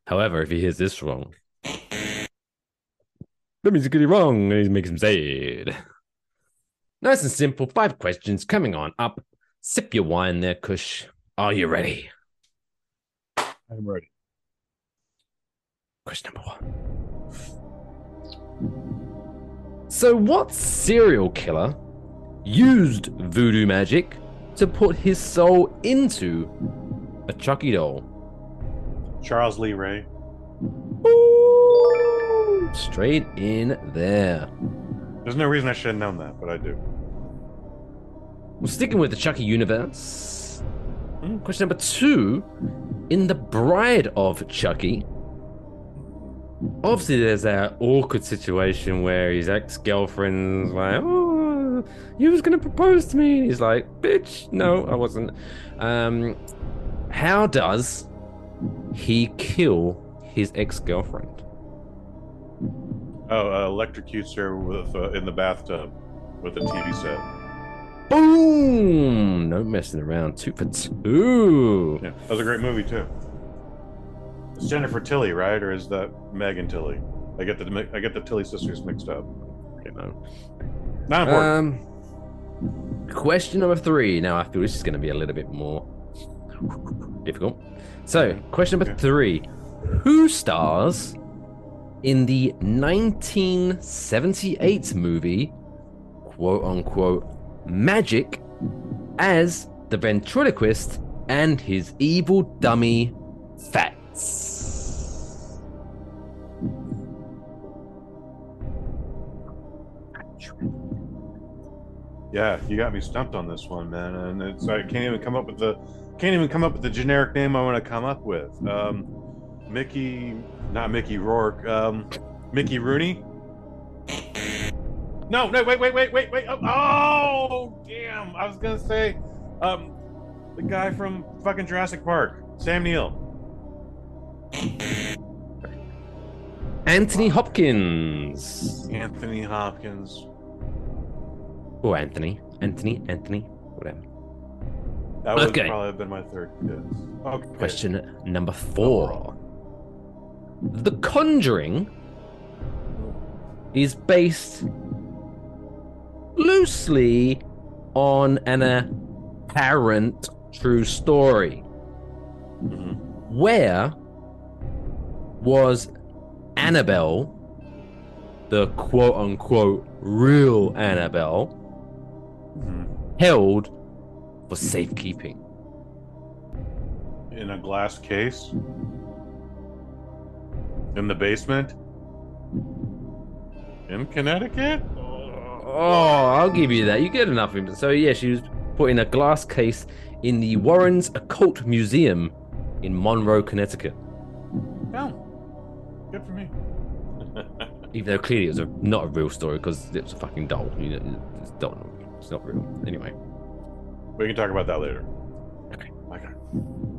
Speaker 2: However, if he hears this wrong, that means he got it wrong, and it makes him sad. Nice and simple. Five questions coming on up. Sip your wine there, Kush. Are you ready?
Speaker 3: I'm ready.
Speaker 2: Question number one. So, what serial killer used voodoo magic to put his soul into a Chucky doll?
Speaker 3: Charles Lee Ray.
Speaker 2: Straight in there.
Speaker 3: There's no reason I should have known that, but I do.
Speaker 2: Well, sticking with the Chucky universe. hmm, Question number two. In The Bride of Chucky, obviously there's that awkward situation where his ex girlfriend's like, Oh, you was going to propose to me. And He's like, Bitch, no, I wasn't. Um, how does he kill his ex girlfriend?
Speaker 3: Oh, uh, electrocutes her with uh, in the bathtub with a TV set.
Speaker 2: Boom! No messing around. Two for two.
Speaker 3: Yeah, that was a great movie too. It's Jennifer Tilly, right, or is that Megan Tilly? I get the I get the Tilly sisters mixed up.
Speaker 2: Okay, no.
Speaker 3: Not important.
Speaker 2: Um, question number three. Now I feel this is going to be a little bit more difficult. So, question number
Speaker 3: Okay.
Speaker 2: three: Who stars in the 1978 movie, quote unquote, Magic, as the ventriloquist and his evil dummy, Fats?
Speaker 3: Yeah, you got me stumped on this one, man. And it's I can't even come up with the can't even come up with the generic name I want to come up with. Um, Mickey, not Mickey Rourke. Um, Mickey Rooney. No, no, wait, wait, wait, wait, wait. Oh, oh, damn! I was gonna say, um, the guy from fucking Jurassic Park, Sam Neill.
Speaker 2: Anthony Hopkins.
Speaker 3: Anthony Hopkins.
Speaker 2: Oh, Anthony. Anthony, Anthony, whatever.
Speaker 3: That would
Speaker 2: Okay.
Speaker 3: probably have been my third guess. Okay.
Speaker 2: Question number four. The Conjuring is based loosely on an apparent true story.
Speaker 3: Mhm.
Speaker 2: Where was Annabelle, the quote unquote real Annabelle,
Speaker 3: Mhm.
Speaker 2: held for safekeeping?
Speaker 3: In a glass case. In the basement. In Connecticut.
Speaker 2: Oh, I'll give you that. You get enough. of. So yeah, she was put in a glass case in the Warrens Occult Museum in Monroe, Connecticut.
Speaker 3: Oh, good for me.
Speaker 2: Even though clearly it was a, not a real story because it was a fucking doll. You know, it's doll. It's not real. Anyway,
Speaker 3: We can talk about that later.
Speaker 2: Okay.
Speaker 3: Okay.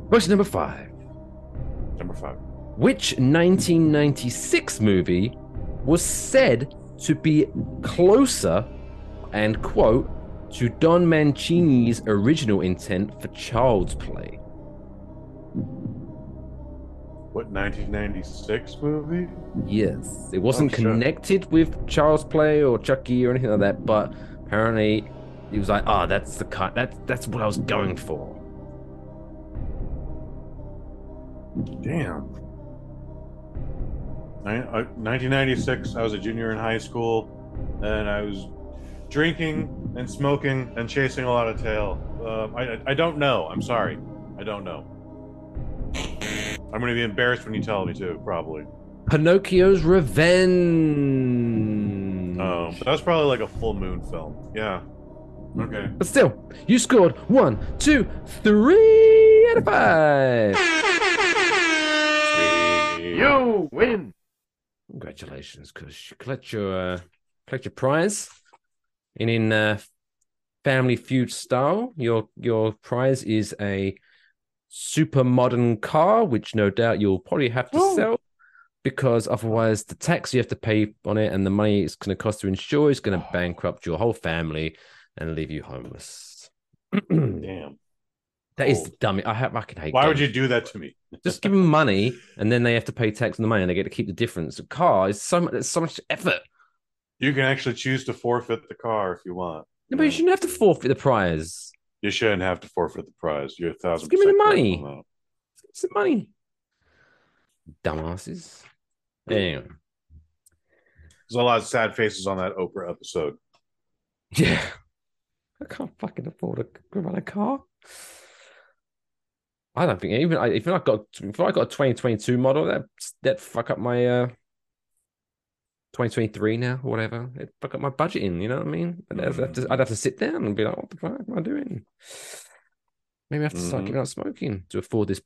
Speaker 2: question number five.
Speaker 3: Number five.
Speaker 2: Which 1996 movie was said to be closer, and quote, to Don Mancini's original intent for Child's Play?
Speaker 3: What 1996 movie?
Speaker 2: Yes, it wasn't
Speaker 3: Oh,
Speaker 2: connected with Child's Play or Chucky or anything like that, but apparently he was like, "Ah, that's the cut. That's that's what I was going for."
Speaker 3: Damn. Nin- uh, 1996. I was a junior in high school, and I was drinking and smoking and chasing a lot of tail. Um, I, I I don't know. I'm sorry. I don't know. I'm gonna be embarrassed when you tell me too. Probably.
Speaker 2: Pinocchio's Revenge.
Speaker 3: Um, but that's probably like a full moon film. Yeah. Okay.
Speaker 2: But still, you scored one, two, three out of five.
Speaker 5: You win.
Speaker 2: Congratulations, Kush. Collect your uh, collect your prize. And in uh, Family Feud style, your your prize is a super modern car, which no doubt you'll probably have to
Speaker 3: Ooh.
Speaker 2: sell because otherwise the tax you have to pay on it and the money it's going to cost to insure is going to bankrupt your whole family and leave you homeless.
Speaker 3: Damn.
Speaker 2: That is dummy. I have I can hate.
Speaker 3: Why would you do that to me?
Speaker 2: just give them money and then they have to pay tax on the money and they get to keep the difference? A car is so much. There's so much effort.
Speaker 3: You can actually choose to forfeit the car if you want.
Speaker 2: No, but you shouldn't have to forfeit the prize.
Speaker 3: You shouldn't have to forfeit the prize. You're a thousand.
Speaker 2: Just give me the money.
Speaker 3: on that.
Speaker 2: It's money. Dumbasses. Anyway,
Speaker 3: There's a lot of sad faces on that Oprah episode.
Speaker 2: yeah. I can't fucking afford a run a car. I don't think even I, if I got if I got a 2022 model, that that fuck up my uh 2023 now or whatever. It fuck up my budgeting. You know what I mean? I'd have, to, I'd have to sit down and be like, what the fuck am I doing? Maybe I have to start
Speaker 3: Mhm.
Speaker 2: giving up smoking to afford this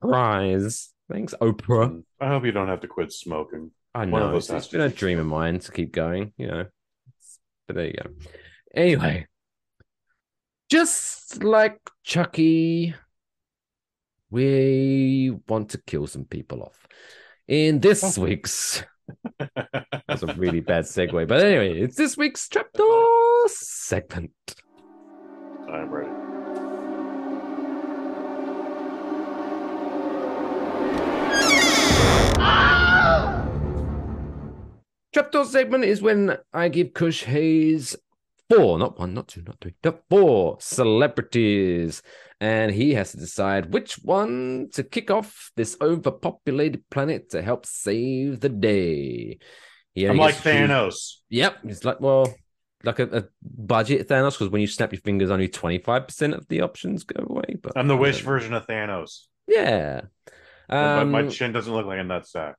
Speaker 2: prize. Thanks, Oprah.
Speaker 3: I hope you don't have to quit smoking.
Speaker 2: I
Speaker 3: One of
Speaker 2: know it's,
Speaker 3: has
Speaker 2: been a dream of mine to keep going, you know. But there you go. Anyway, just like Chucky, we want to kill some people off. In this week's, that's a really bad segue, but anyway, it's this week's Trapdoor segment.
Speaker 3: I'm ready.
Speaker 2: Trapdoor segment is when I give Kush his four, not one, not two, not three, the four celebrities. And he has to decide which one to kick off this overpopulated planet to help save the day. He
Speaker 3: I'm like Thanos.
Speaker 2: Yep. It's like, well, like a, a budget Thanos, because when you snap your fingers, only 25% of the options go away. But
Speaker 3: I'm the wish version of Thanos.
Speaker 2: Yeah. Um,
Speaker 3: my, my chin doesn't look like a nutsack.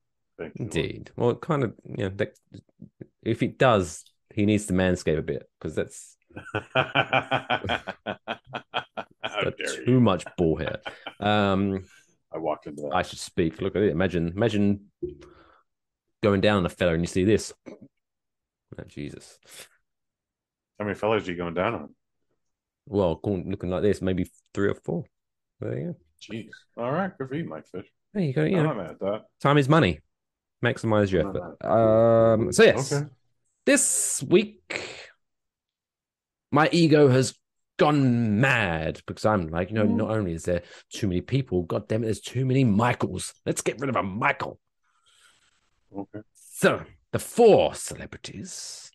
Speaker 2: Indeed. Well, it kind of, you know, that, if it does, he needs to manscape a bit because that's too
Speaker 3: you.
Speaker 2: much ball hair. Um,
Speaker 3: I walked into that.
Speaker 2: I should speak. Look at it. Imagine, imagine going down on a fella and you see this. Oh, Jesus.
Speaker 3: How many fellas are you going down on?
Speaker 2: Well, looking like this, maybe three or four. There you go.
Speaker 3: Jeez. All right. Good for you, Mike Fish.
Speaker 2: There you go. Yeah.
Speaker 3: I'm not mad at that.
Speaker 2: time is money. Maximize your effort. Um, so yes,
Speaker 3: Okay.
Speaker 2: This week my ego has gone mad because I'm like, you know, mm-hmm. not only is there too many people, god damn it, there's too many Michaels. Let's get rid of a Michael.
Speaker 3: Okay.
Speaker 2: So the four celebrities.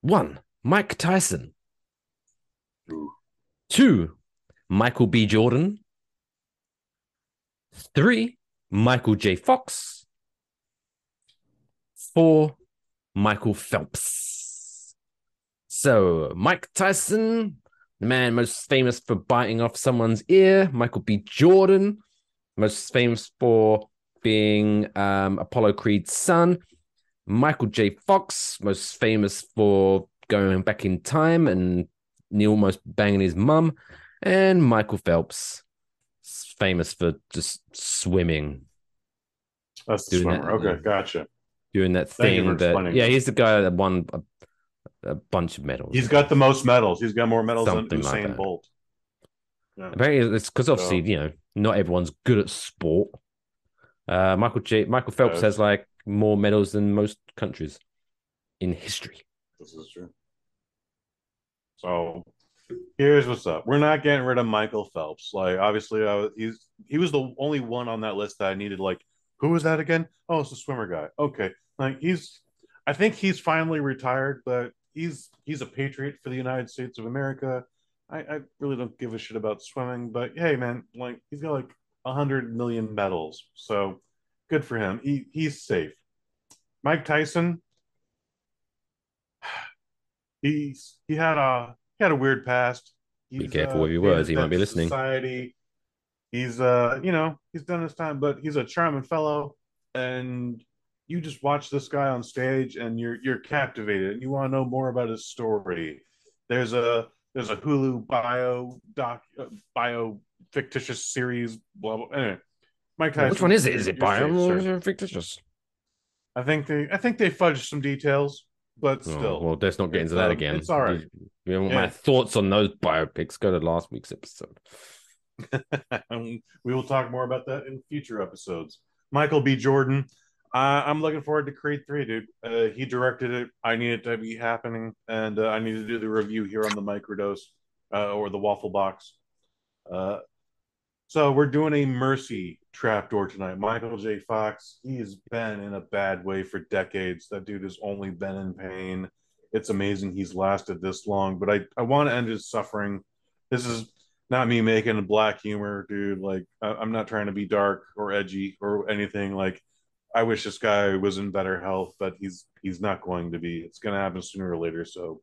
Speaker 2: One, Mike Tyson.
Speaker 3: Ooh.
Speaker 2: Two, Michael B. Jordan. Three, Michael J. Fox. Four, Michael Phelps. So, Mike Tyson, the man most famous for biting off someone's ear. Michael B. Jordan, most famous for being um, Apollo Creed's son. Michael J. Fox, most famous for going back in time and almost banging his mum. And Michael Phelps, famous for just swimming,
Speaker 3: That's the
Speaker 2: Doing that,
Speaker 3: swimmer. Okay.
Speaker 2: yeah.
Speaker 3: Gotcha.
Speaker 2: Doing that thing that, yeah, he's the guy that won a, a bunch of medals.
Speaker 3: He's got the most medals. He's got more medals
Speaker 2: Something
Speaker 3: than
Speaker 2: like
Speaker 3: Usain
Speaker 2: that.
Speaker 3: Bolt. Yeah.
Speaker 2: Apparently, it's because obviously,
Speaker 3: So-
Speaker 2: you know, not everyone's good at sport. Uh, Michael J. Michael Phelps
Speaker 3: Yes.
Speaker 2: has like more medals than most countries in history.
Speaker 3: This is true. So here's what's up. We're not getting rid of Michael Phelps. Like obviously, uh, he's he was the only one on that list that I needed. Like, who was that again? Oh, it's the swimmer guy. Okay, like he's. I think he's finally retired, but he's he's a patriot for the United States of America. I, I really don't give a shit about swimming, but hey, man, like he's got like a hundred million medals, so good for him. He he's safe. Mike Tyson, he's he had a he had a weird past.
Speaker 2: Be careful
Speaker 3: uh,
Speaker 2: with your
Speaker 3: made a
Speaker 2: words, he might be listening.
Speaker 3: Society. He's uh you know he's done his time, but he's a charming fellow, and you just watch this guy on stage and you're you're captivated and you want to know more about his story. There's a there's a Hulu bio doc uh, bio fictitious series. Blah blah. Anyway, Mike Tyson.
Speaker 2: Which one is it? Is it bio or fictitious?
Speaker 3: I think they I think they fudged some details, but
Speaker 2: Oh,
Speaker 3: still.
Speaker 2: well, let's not get into that
Speaker 3: um,
Speaker 2: again.
Speaker 3: it's all right.
Speaker 2: You my
Speaker 3: Yeah.
Speaker 2: thoughts on those biopics, go to last week's episode.
Speaker 3: we will talk more about that in future episodes. Michael B. Jordan. Uh, I'm looking forward to Creed 3, dude. Uh, he directed it. I need it to be happening, and uh, I need to do the review here on the microdose uh, or the waffle box. Uh, so we're doing a mercy trapdoor tonight. Michael J. Fox. He has been in a bad way for decades. That dude has only been in pain. It's amazing he's lasted this long, but I, I want to end his suffering. This is not me making black humor, dude. Like I, I'm not trying to be dark or edgy or anything. Like I wish this guy was in better health, but he's he's not going to be. It's going to happen sooner or later. So,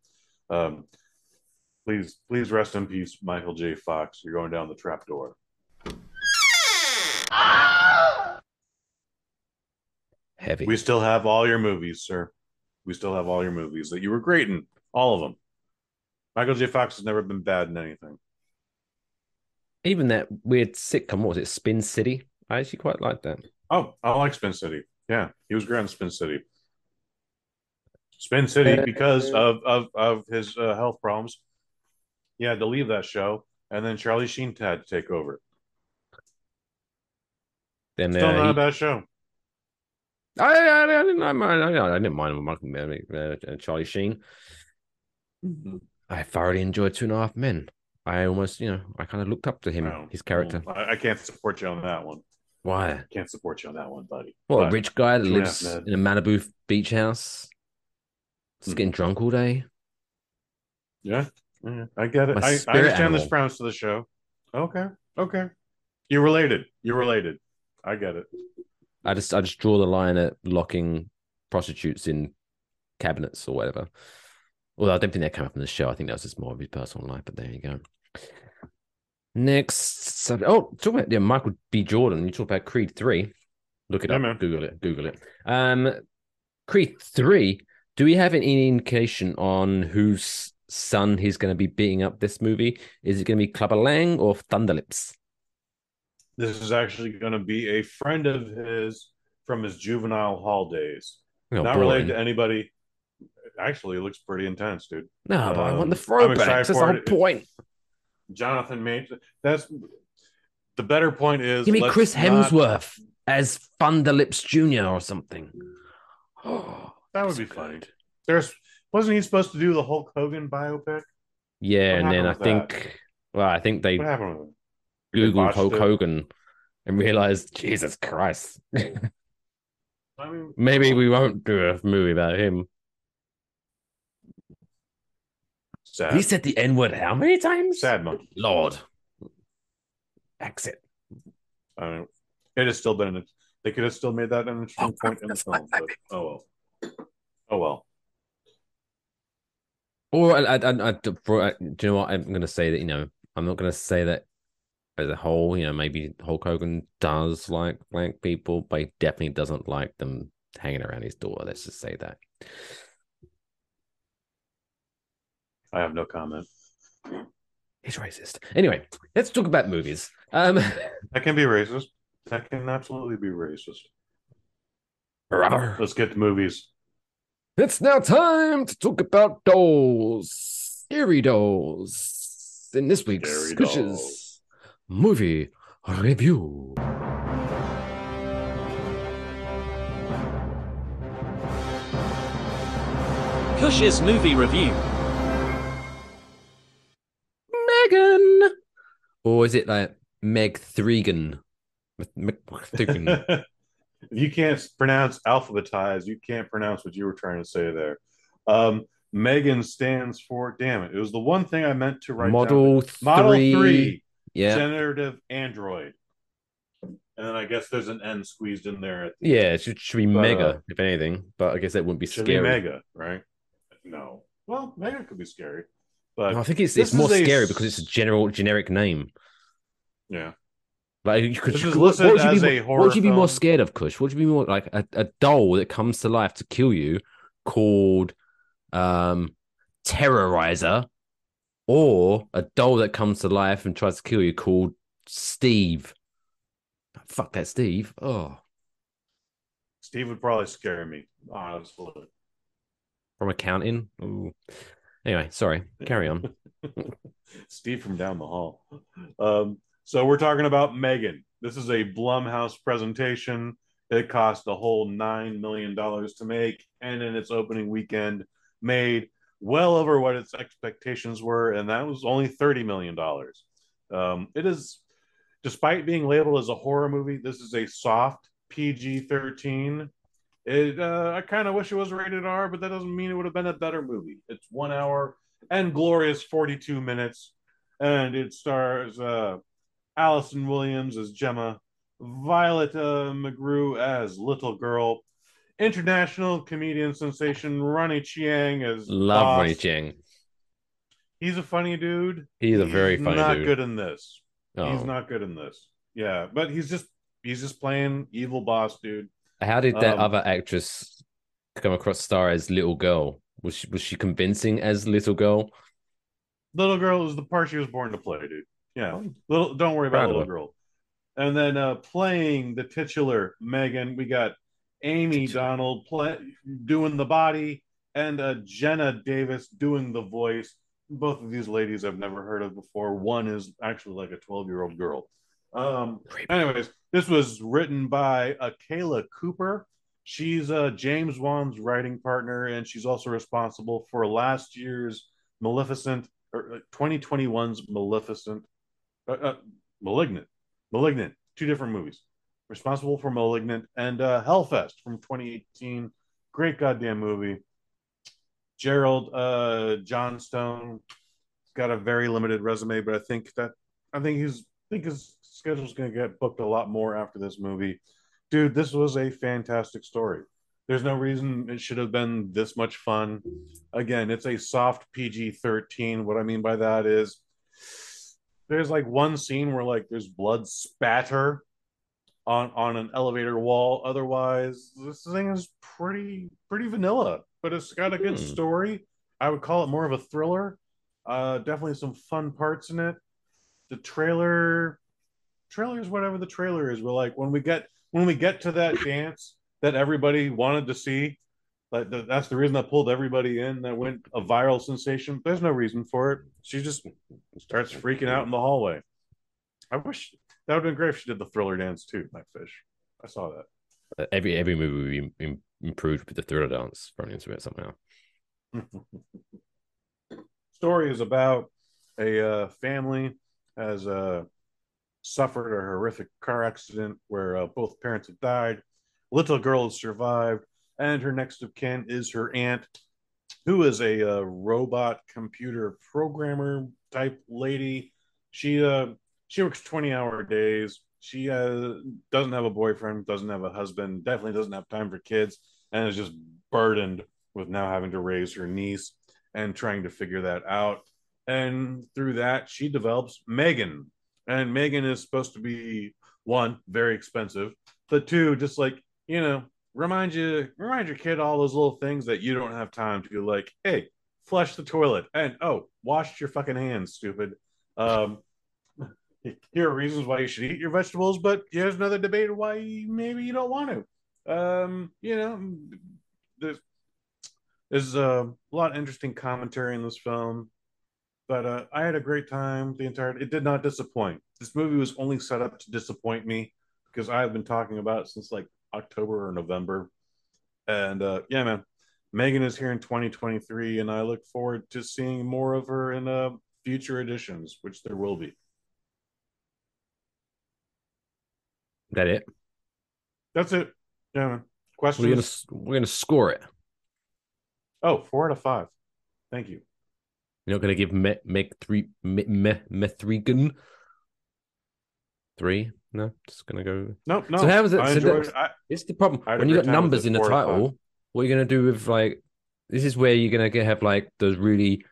Speaker 3: um, please please rest in peace, Michael J. Fox. You're going down the trapdoor.
Speaker 2: Heavy.
Speaker 3: We still have all your movies, sir. We still have all your movies that you were great in, all of them. Michael J. Fox has never been bad in anything.
Speaker 2: Even that weird sitcom, what was it, Spin City? I actually quite like that.
Speaker 3: Oh, I like Spin City. Yeah, he was great in Spin City. Spin City because of of of his uh, health problems. He had to leave that show, and then Charlie Sheen had to take over.
Speaker 2: Then
Speaker 3: Still
Speaker 2: uh,
Speaker 3: not
Speaker 2: he-
Speaker 3: a bad show.
Speaker 2: I, I, I didn't I, I, I didn't mind Michael uh, uh, Charlie Sheen. I thoroughly enjoyed Two and a Half Men. I almost, you know, I kind of looked up to him, his character.
Speaker 3: I, I can't support you on that one.
Speaker 2: Why?
Speaker 3: Can't support you on that one, buddy.
Speaker 2: Well, a rich guy that
Speaker 3: Two and a
Speaker 2: lives
Speaker 3: Men.
Speaker 2: in a Malibu beach house, just
Speaker 3: Hmm.
Speaker 2: getting drunk all day.
Speaker 3: Yeah, yeah, I get it. I, I understand
Speaker 2: animal.
Speaker 3: the sprouts to the show. Okay, okay. You're related. You're related. I get it.
Speaker 2: I just I just draw the line at locking prostitutes in cabinets or whatever. Although I don't think that came up in the show. I think that was just more of his personal life. But there you go. Next, sub- oh, talk about yeah, Michael B. Jordan. You talk about Creed three. Look it
Speaker 3: Yeah,
Speaker 2: up.
Speaker 3: man.
Speaker 2: Google it. Google it. Um, Creed three. Do we have any indication on whose son he's going to be beating up this movie? Is it going to be Clubber Lang or Thunderlips?
Speaker 3: This is actually going to be a friend of his from his juvenile hall days.
Speaker 2: Oh,
Speaker 3: Not
Speaker 2: boring.
Speaker 3: related to anybody. Actually, it looks pretty intense, dude.
Speaker 2: No, but I want the
Speaker 3: Um,
Speaker 2: throwbacks. That's the whole
Speaker 3: it.
Speaker 2: point.
Speaker 3: Jonathan Major. That's the better point is
Speaker 2: Give me Chris
Speaker 3: not-
Speaker 2: Hemsworth as Thunderlips Jr. or something. Oh,
Speaker 3: That would be funny.
Speaker 2: good.
Speaker 3: There's wasn't he supposed to do the Hulk Hogan biopic?
Speaker 2: Yeah,
Speaker 3: What
Speaker 2: and then I
Speaker 3: that?
Speaker 2: think, well, I think they
Speaker 3: What happened with him? They
Speaker 2: Hulk
Speaker 3: it?
Speaker 2: Hogan and realized, Jesus Christ,
Speaker 3: I mean,
Speaker 2: maybe we won't do a movie about him.
Speaker 3: Sad.
Speaker 2: He said the N word how many times?
Speaker 3: sad monkey.
Speaker 2: Lord. Exit.
Speaker 3: I mean, it has still been. They could have still made that an interesting oh, point in the film. But, oh well. Oh well.
Speaker 2: Or I, I, I, I- I- do you know what? I'm going to say that, you know, I'm not going to say that as a whole, you know, maybe Hulk Hogan does like black people, but he definitely doesn't like them hanging around his door. Let's just say that.
Speaker 3: I have no comment.
Speaker 2: He's racist. Anyway, let's talk about movies. Um,
Speaker 3: That can be racist. That can absolutely be racist.
Speaker 2: rubber.
Speaker 3: Let's get to movies.
Speaker 2: It's now time to talk about dolls, scary dolls. In this week's
Speaker 3: Scary
Speaker 2: Squishes
Speaker 3: dolls.
Speaker 2: movie review.
Speaker 7: Kush's movie review.
Speaker 2: Megan, or is it like Meg Thregan? Meg Thregan.
Speaker 3: if you can't pronounce alphabetize, you can't pronounce what you were trying to say there. Um, Megan stands for. Damn it! It was the one thing I meant to write.
Speaker 2: Model
Speaker 3: down. Model
Speaker 2: three.
Speaker 3: three.
Speaker 2: Yeah,
Speaker 3: Generative Android. And then I guess there's an N squeezed in there. At the
Speaker 2: yeah. It should, should be
Speaker 3: But,
Speaker 2: Mega,
Speaker 3: uh,
Speaker 2: if anything. But I guess that wouldn't be
Speaker 3: should
Speaker 2: scary.
Speaker 3: be Mega, right? No. Well, Mega could be scary,
Speaker 2: No, I think it's it's more
Speaker 3: is a
Speaker 2: scary because it's a general generic name.
Speaker 3: yeah.
Speaker 2: Like you could, what, would you be,
Speaker 3: a
Speaker 2: what
Speaker 3: horror
Speaker 2: would you be more scared of, Kush? What would you be more like a, a doll that comes to life to kill you called um Terrorizer, or a doll that comes to life and tries to kill you called Steve? Fuck that Steve. Oh,
Speaker 3: Steve would probably scare me, honestly.
Speaker 2: from accounting. Ooh. Anyway, sorry. Carry on.
Speaker 3: Steve from down the hall. Um, so we're talking about Megan. This is a Blumhouse presentation. It cost a whole nine million dollars to make, and in its opening weekend, made well over what its expectations were, and that was only thirty million dollars. Um, it is, despite being labeled as a horror movie, this is a soft PG thirteen. It, uh, I kind of wish it was rated R, but that doesn't mean it would have been a better movie. It's one hour and glorious 42 minutes. And it stars uh, Allison Williams as Gemma, Violet uh, McGraw as Little Girl, international comedian sensation Ronny Chieng as
Speaker 2: Love
Speaker 3: Boss.
Speaker 2: Ronny Chieng.
Speaker 3: He's a funny dude.
Speaker 2: He's a very funny dude.
Speaker 3: He's not
Speaker 2: dude.
Speaker 3: good in this.
Speaker 2: Oh.
Speaker 3: He's not good in this. Yeah, but he's just he's just playing evil boss dude.
Speaker 2: How did that
Speaker 3: Um,
Speaker 2: other actress come across star as little girl? Was she was she convincing as little girl?
Speaker 3: Little girl is the part she was born to play, dude. Yeah, little. Don't worry about little girl. And then uh playing the titular Megan, we got Amie Donald play, doing the body, and uh, Jenna Davis doing the voice. Both of these ladies I've never heard of before. One is actually like a twelve-year-old girl. Um, anyways, this was written by uh, Akela Cooper. She's uh, James Wan's writing partner, and she's also responsible for last year's Maleficent or uh, 2021's Maleficent, uh, uh, Malignant, Malignant, two different movies. Responsible for Malignant and uh, Hellfest from 2018. Great goddamn movie. Gerald uh, Johnstone got a very limited resume, but I think that I think he's I think his schedule's going to get booked a lot more after this movie. Dude, this was a fantastic story. There's no reason it should have been this much fun. Again, it's a soft PG 13. What I mean by that is there's like one scene where like there's blood spatter on on an elevator wall. Otherwise, this thing is pretty pretty vanilla, but it's got a good
Speaker 2: Hmm.
Speaker 3: story. I would call it more of a thriller. Uh, definitely some fun parts in it. The trailer, trailer is whatever the trailer is. We're like when we get when we get to that dance that everybody wanted to see. Like the, that's the reason that pulled everybody in. That went a viral sensation. There's no reason for it. She just starts freaking out in the hallway. I wish that would have been great if she did the thriller dance too. My fish. I saw that.
Speaker 2: Uh, Every every movie would be im- improved with the thriller dance thrown into it somehow.
Speaker 3: story is about a uh, family has uh, suffered a horrific car accident where uh, both parents have died. Little girl has survived, and her next of kin is her aunt, who is a uh, robot computer programmer type lady. She uh, she works twenty hour days. She uh, doesn't have a boyfriend, doesn't have a husband, definitely doesn't have time for kids, and is just burdened with now having to raise her niece and trying to figure that out. And through that, she develops Megan. And Megan is supposed to be one, very expensive, but two, just like, you know, remind you, remind your kid all those little things that you don't have time to like, hey, flush the toilet and oh, wash your fucking hands, stupid. Um, here are reasons why you should eat your vegetables, but here's another debate why maybe you don't want to. Um, you know, there's there's a lot of interesting commentary in this film, but uh, I had a great time the entire. It did not disappoint. This movie was only set up to disappoint me because I have been talking about it since like October or November, and uh, yeah, man, Megan is here in 2023, and I look forward to seeing more of her in uh, future editions, which there will be.
Speaker 2: That it?
Speaker 3: That's it. Yeah, man.
Speaker 2: We're gonna
Speaker 3: Questions?
Speaker 2: we're gonna score it.
Speaker 3: Oh, four out of five. Thank you.
Speaker 2: You're not gonna give me make three me, me, Methrigan three. No, just gonna go.
Speaker 3: No, no.
Speaker 2: So how was it-
Speaker 3: I
Speaker 2: so
Speaker 3: enjoyed
Speaker 2: that-
Speaker 3: I,
Speaker 2: It's the problem
Speaker 3: I
Speaker 2: when you got numbers in the
Speaker 3: four out of five.
Speaker 2: title. What are you gonna do with like? This is where you're gonna have like those really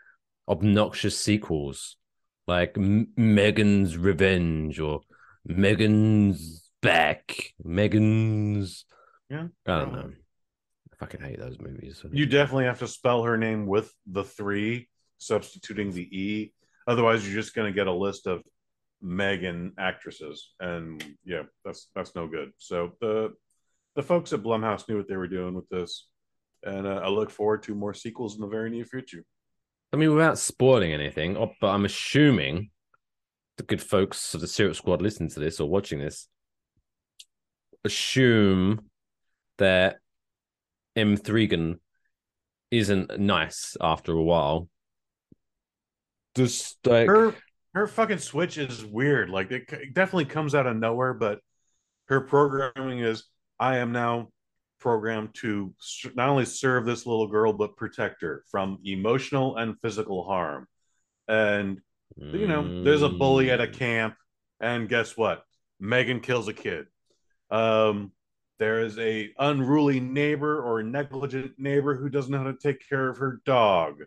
Speaker 2: obnoxious sequels, like M- Megan's Revenge or Megan's Back, Megan's.
Speaker 3: Yeah.
Speaker 2: I don't know. I fucking hate those movies.
Speaker 3: You definitely have to spell her name with the three, substituting the E. Otherwise, you're just going to get a list of Megan actresses, and yeah, that's that's no good. So the the folks at Blumhouse knew what they were doing with this, and uh, I look forward to more sequels in the very near future.
Speaker 2: I mean, without spoiling anything, oh, but I'm assuming the good folks of the Serial Squad listening to this or watching this assume that M. Thregan isn't nice after a while. Just like
Speaker 3: Her her fucking switch is weird. Like it c- definitely comes out of nowhere, but her programming is I am now programmed to not only serve this little girl but protect her from emotional and physical harm. And you know, there's a bully at a
Speaker 2: Mm.
Speaker 3: camp, and guess what? Megan kills a kid. Um, there is a unruly neighbor or negligent neighbor who doesn't know how to take care of her dog.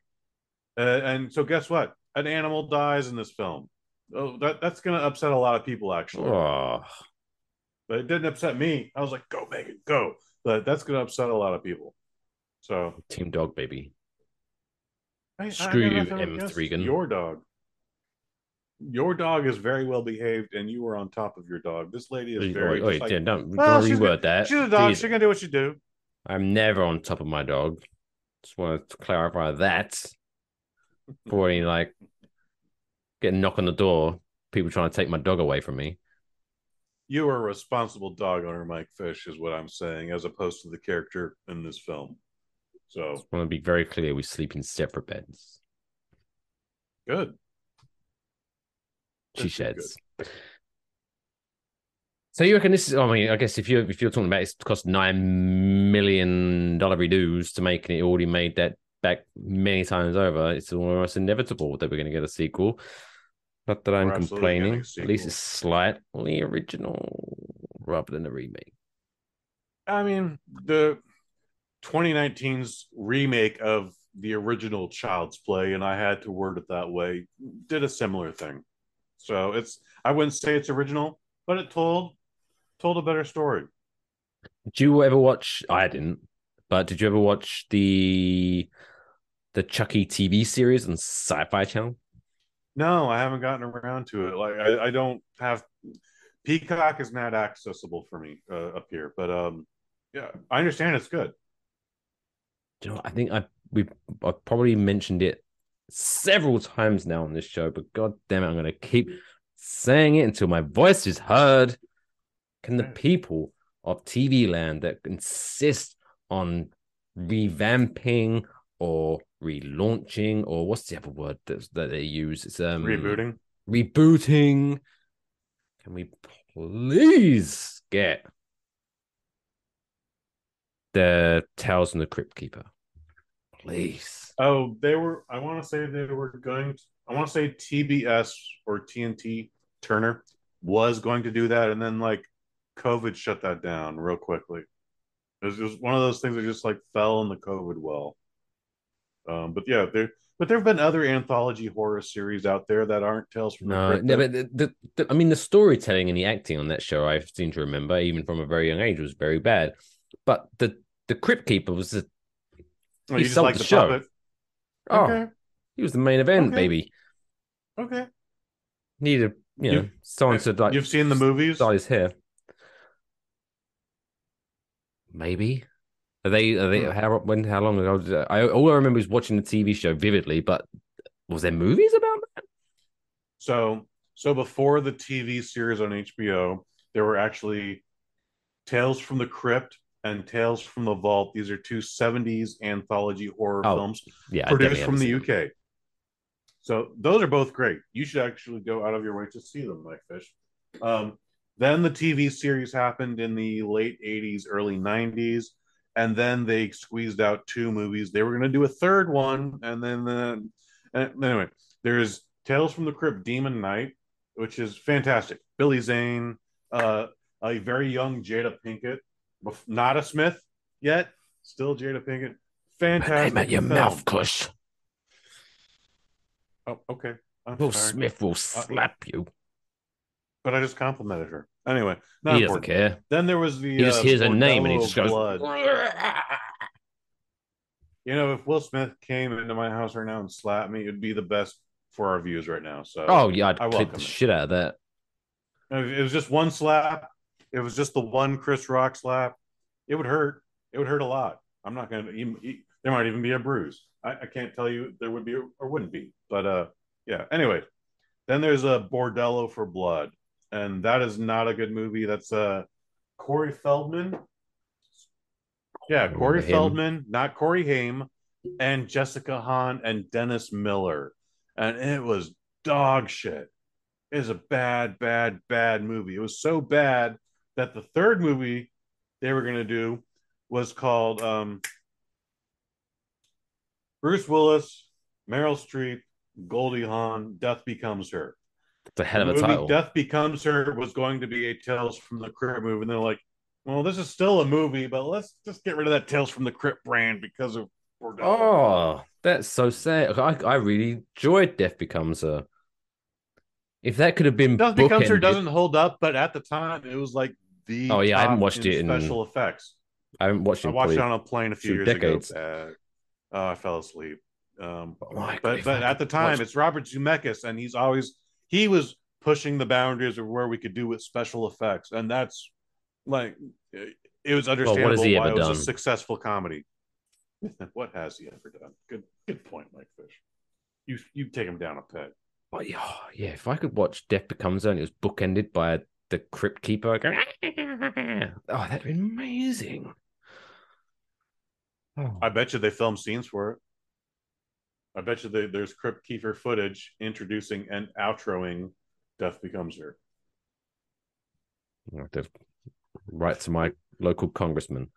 Speaker 3: Uh, and so, guess what? An animal dies in this film. Oh, that that's gonna upset a lot of people, actually.
Speaker 2: Oh,
Speaker 3: But it didn't upset me. I was like, "Go, Megan, go!" But that's gonna upset a lot of people. So
Speaker 2: Team Dog Baby.
Speaker 3: I- I
Speaker 2: Screw
Speaker 3: got
Speaker 2: you, M. Thregan.
Speaker 3: Your dog. Your dog is very well behaved, and you were on top of your dog. This lady is very. just like-
Speaker 2: yeah, don't,
Speaker 3: Well,
Speaker 2: don't reword
Speaker 3: got-
Speaker 2: that.
Speaker 3: She's a dog.
Speaker 2: Jeez.
Speaker 3: She's gonna do what she do.
Speaker 2: I'm never on top of my dog. Just want to clarify that before any like get a knock on the door, people trying to take my dog away from me.
Speaker 3: You are a responsible dog owner, Mike Fish, is what I'm saying, as opposed to the character in this film. So
Speaker 2: I want to be very clear: we sleep in separate beds.
Speaker 3: good.
Speaker 2: She sheds. So you reckon this is? I mean, I guess if you're if you're talking about it's cost nine million dollar redos to make, and it already made that back many times over, it's almost inevitable that we're going to get a sequel. Not that I'm complaining. At least it's slightly original rather than a remake.
Speaker 3: I mean, the 2019's remake of the original Child's Play, and I had to word it that way, did a similar thing. So it's I wouldn't say it's original, but it told told a better story.
Speaker 2: Did you ever watch? I didn't, but did you ever watch the the Chucky TV series on Sci-Fi Channel?
Speaker 3: No, I haven't gotten around to it. Like I, I don't have Peacock is not accessible for me uh, up here, but um, yeah, I understand it's good.
Speaker 2: You know. I think I we I probably mentioned it several times now on this show, but god damn it, I'm gonna keep saying it until my voice is heard. Can the people of TV land that insist on revamping or relaunching or what's the other word that, that they use? It's um
Speaker 3: Rebooting.
Speaker 2: rebooting. Can we please get the Tales from the Crypt Keeper? Please.
Speaker 3: Oh, they were. I want to say they were going. To, I want to say TBS or TNT Turner was going to do that, and then like COVID shut that down real quickly. It was just one of those things that just like fell in the COVID well. Um, but yeah, there. But there have been other anthology horror series out there that aren't Tales from the
Speaker 2: No,
Speaker 3: Crypt.
Speaker 2: no, but the, the, the, I mean, the storytelling and the acting on that show, I seem to remember, even from a very young age, was very bad. But the the Crypt Keeper was the
Speaker 3: Oh,
Speaker 2: he sold
Speaker 3: like
Speaker 2: the
Speaker 3: the
Speaker 2: show.
Speaker 3: puppet?
Speaker 2: oh,
Speaker 3: Okay,
Speaker 2: he was the main event,
Speaker 3: Okay.
Speaker 2: baby.
Speaker 3: okay.
Speaker 2: Needed, you know,
Speaker 3: You-
Speaker 2: someone to like
Speaker 3: You've seen the movies?
Speaker 2: style his hair. Maybe. Are they? Are they?
Speaker 3: Hmm.
Speaker 2: How when? How long ago? I, all I remember is watching the TV show vividly. But was there movies about that?
Speaker 3: So so before the TV series on HBO, there were actually Tales from the Crypt and Tales from the Vault. These are two 70s anthology horror
Speaker 2: Oh,
Speaker 3: films
Speaker 2: Yeah,
Speaker 3: produced from the. UK. So those are both great. You should actually go out of your way to see them, Mike Fish. Um, then the TV series happened in the late 80s, early 90s, and then they squeezed out two movies. They were going to do a third one, and then uh, and anyway, there's Tales from the Crypt, Demon Knight, which is fantastic. Billy Zane, uh, a very young Jada Pinkett, not a Smith yet, still Jada Pinkett. Fantastic.
Speaker 2: Name at your
Speaker 3: film.
Speaker 2: mouth, Kush.
Speaker 3: Oh, okay. I'm
Speaker 2: Will
Speaker 3: sorry.
Speaker 2: Smith will slap you.
Speaker 3: But I just complimented her. Anyway, not
Speaker 2: He doesn't care.
Speaker 3: Then there was the
Speaker 2: He just
Speaker 3: uh,
Speaker 2: hears a name and he just goes.
Speaker 3: blood. You know, if Will Smith came into my house right now and slapped me, it'd be the best for our views right now. So
Speaker 2: Oh yeah, I'd
Speaker 3: I
Speaker 2: clip the
Speaker 3: it.
Speaker 2: shit out of that.
Speaker 3: It was just one slap. It was just the one Chris Rock slap. It would hurt. It would hurt a lot. I'm not gonna. Even, there might even be a bruise. I, I can't tell you there would be or wouldn't be. But uh, yeah. Anyway, then there's a Bordello for Blood, and that is not a good movie. That's uh, Corey Feldman. Yeah, Corey
Speaker 2: him.
Speaker 3: Feldman, not Corey Haim, and Jessica Hahn and Dennis Miller, and it was dog shit It was a bad, bad, bad movie. It was so bad that the third movie they were going to do was called um, Bruce Willis, Meryl Streep, Goldie Hawn, Death Becomes Her.
Speaker 2: It's a hell of
Speaker 3: The
Speaker 2: a title.
Speaker 3: Death Becomes Her was going to be a Tales from the Crypt movie, and they're like, "Well, this is still a movie, but let's just get rid of that Tales from the Crypt brand because of." Bordello."
Speaker 2: Oh, that's so sad. I, I really enjoyed Death Becomes Her. If that could have been
Speaker 3: Death Becomes Her doesn't hold up, but at the time it was like the
Speaker 2: Oh, yeah, I haven't watched
Speaker 3: in
Speaker 2: it in-
Speaker 3: special effects.
Speaker 2: I haven't watched it.
Speaker 3: I watched it on a plane a few years
Speaker 2: decades.
Speaker 3: ago. Uh, oh, I fell asleep. Um,
Speaker 2: Oh my God,
Speaker 3: but but at the time, it's Robert Zemeckis, and he's always he was pushing the boundaries of where we could do with special effects, and that's like it was
Speaker 2: what has
Speaker 3: understandable
Speaker 2: he
Speaker 3: why
Speaker 2: ever
Speaker 3: it was
Speaker 2: done?
Speaker 3: a successful comedy. what has he ever done? Good good point, Mike Fish. You you take him down a peg.
Speaker 2: Oh, yeah, oh, yeah, if I could watch Death Becomes and it was bookended by the Crypt Keeper going, oh, that'd be amazing. Oh,
Speaker 3: I bet you they filmed scenes for it. I bet you they, there's Crypt Keeper footage introducing and outroing Death Becomes Her.
Speaker 2: I have to write to my local congressman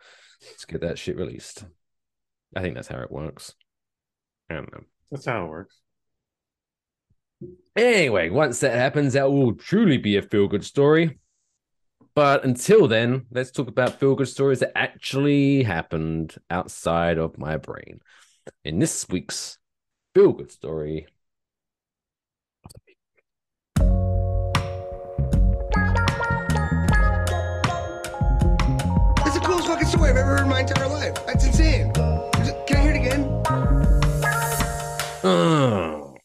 Speaker 2: to get that shit released. I think that's how it works. I don't know.
Speaker 3: That's how it works.
Speaker 2: Anyway, once that happens, that will truly be a feel good story. But until then, let's talk about feel good stories that actually happened outside of my brain. In this week's feel good story,
Speaker 8: It's the coolest fucking story I've ever heard in my entire life. That's insane. Can I hear it again?
Speaker 2: Oh.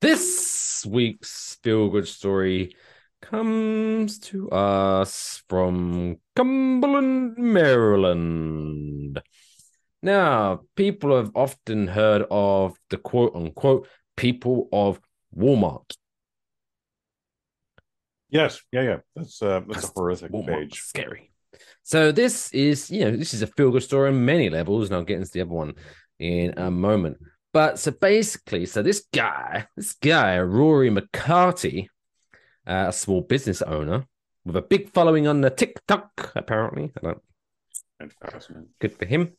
Speaker 2: This week's feel good story comes to us from Cumberland, Maryland. Now, people have often heard of the quote unquote people of Walmart.
Speaker 3: Yes, yeah, yeah. That's uh, that's a horrific
Speaker 2: Walmart,
Speaker 3: page.
Speaker 2: Scary. So this is, you know, this is a feel good story on many levels, and I'll get into the other one in a moment. But so basically, so this guy, this guy, Rory McCarty, uh, a small business owner with a big following on the TikTok, apparently. I don't, good for him.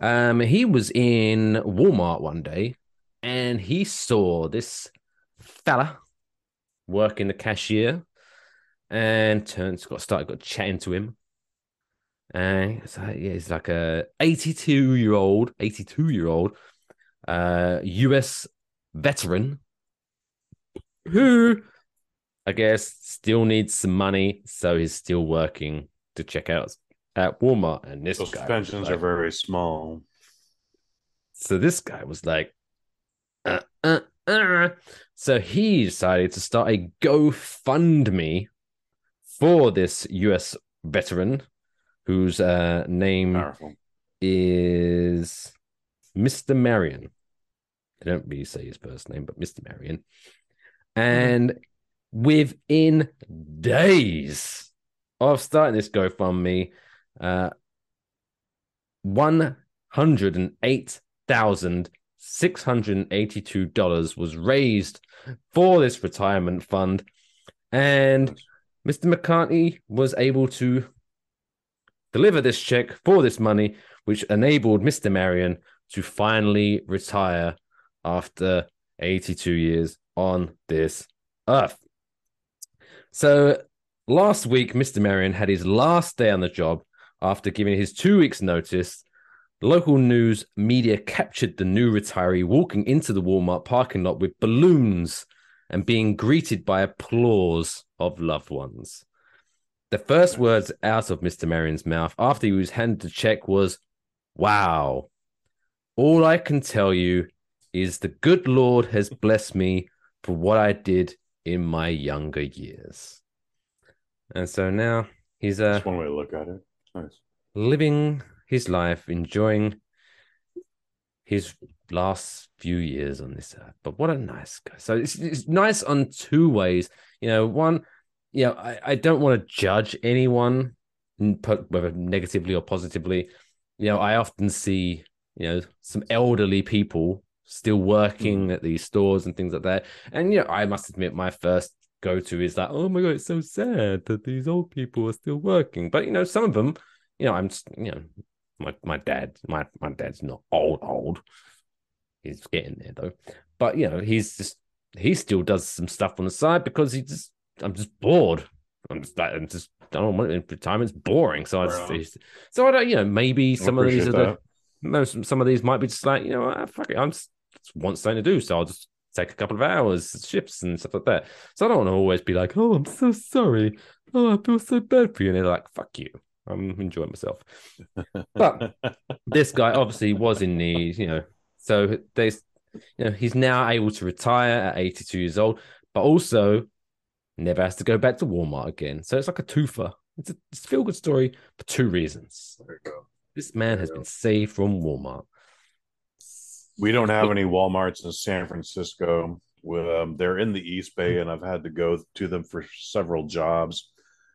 Speaker 2: Um, he was in Walmart one day, and he saw this fella working the cashier, and turns got started got chatting to him. And like, yeah, he's like a 82 year old, 82 year old uh US veteran who I guess still needs some money, so he's still working to check out at Walmart. And this
Speaker 3: Those
Speaker 2: guy was
Speaker 3: pensions
Speaker 2: like-
Speaker 3: are very small.
Speaker 2: so this guy was like, uh, uh, uh. so he decided to start a GoFundMe for this US veteran whose uh, name
Speaker 3: Powerful.
Speaker 2: is Mr. Marion. They don't really say his first name, but Mr. Marion. And within days of starting this GoFundMe, uh, one hundred and eight thousand six hundred and eighty-two dollars was raised for this retirement fund, and Mr. McCarty was able to deliver this check for this money, which enabled Mr. Marion to finally retire after 82 years on this earth. So last week, Mr. Marion had his last day on the job after giving his two weeks' notice. Local news media captured the new retiree walking into the Walmart parking lot with balloons and being greeted by applause of loved ones. The first words out of Mr. Marion's mouth after he was handed the check was, Wow. All I can tell you is the good Lord has blessed me for what I did in my younger years. And so now he's uh,
Speaker 3: That's one way to look at it. Nice.
Speaker 2: living his life, enjoying his last few years on this earth. But what a nice guy. So it's, it's nice on two ways. You know, one, you know, I, I don't want to judge anyone, whether negatively or positively. You know, I often see, you know, some elderly people still working hmm. at these stores and things like that. And, you know, I must admit, my first go to is like, oh my God, it's so sad that these old people are still working. But, you know, some of them, you know, I'm, you know, my, my dad, my, my dad's not old, old. He's getting there though. But, you know, he's just, he still does some stuff on the side because he just, I'm just bored. I'm just, like, I'm just, I don't want retirement's boring. So I just,
Speaker 3: Right on.
Speaker 2: it's- so I don't, you know, maybe some of these are
Speaker 3: appreciate
Speaker 2: the,
Speaker 3: that.
Speaker 2: no, some, some of these might be just like, you know, ah, fuck it, I'm just, just want something to do. So I'll just take a couple of hours, ships and stuff like that. So I don't want to always be like, oh, I'm so sorry. Oh, I feel so bad for you. And they're like, fuck you. I'm enjoying myself. But this guy obviously was in need, you know. So there's, you know, he's now able to retire at 82 years old, but also never has to go back to Walmart again. So it's like a twofer. It's a, it's a feel good story for two reasons.
Speaker 3: There you go.
Speaker 2: This man has been saved from Walmart.
Speaker 3: We don't have any Walmarts in San Francisco. Um, they're in the East Bay, and I've had to go to them for several jobs.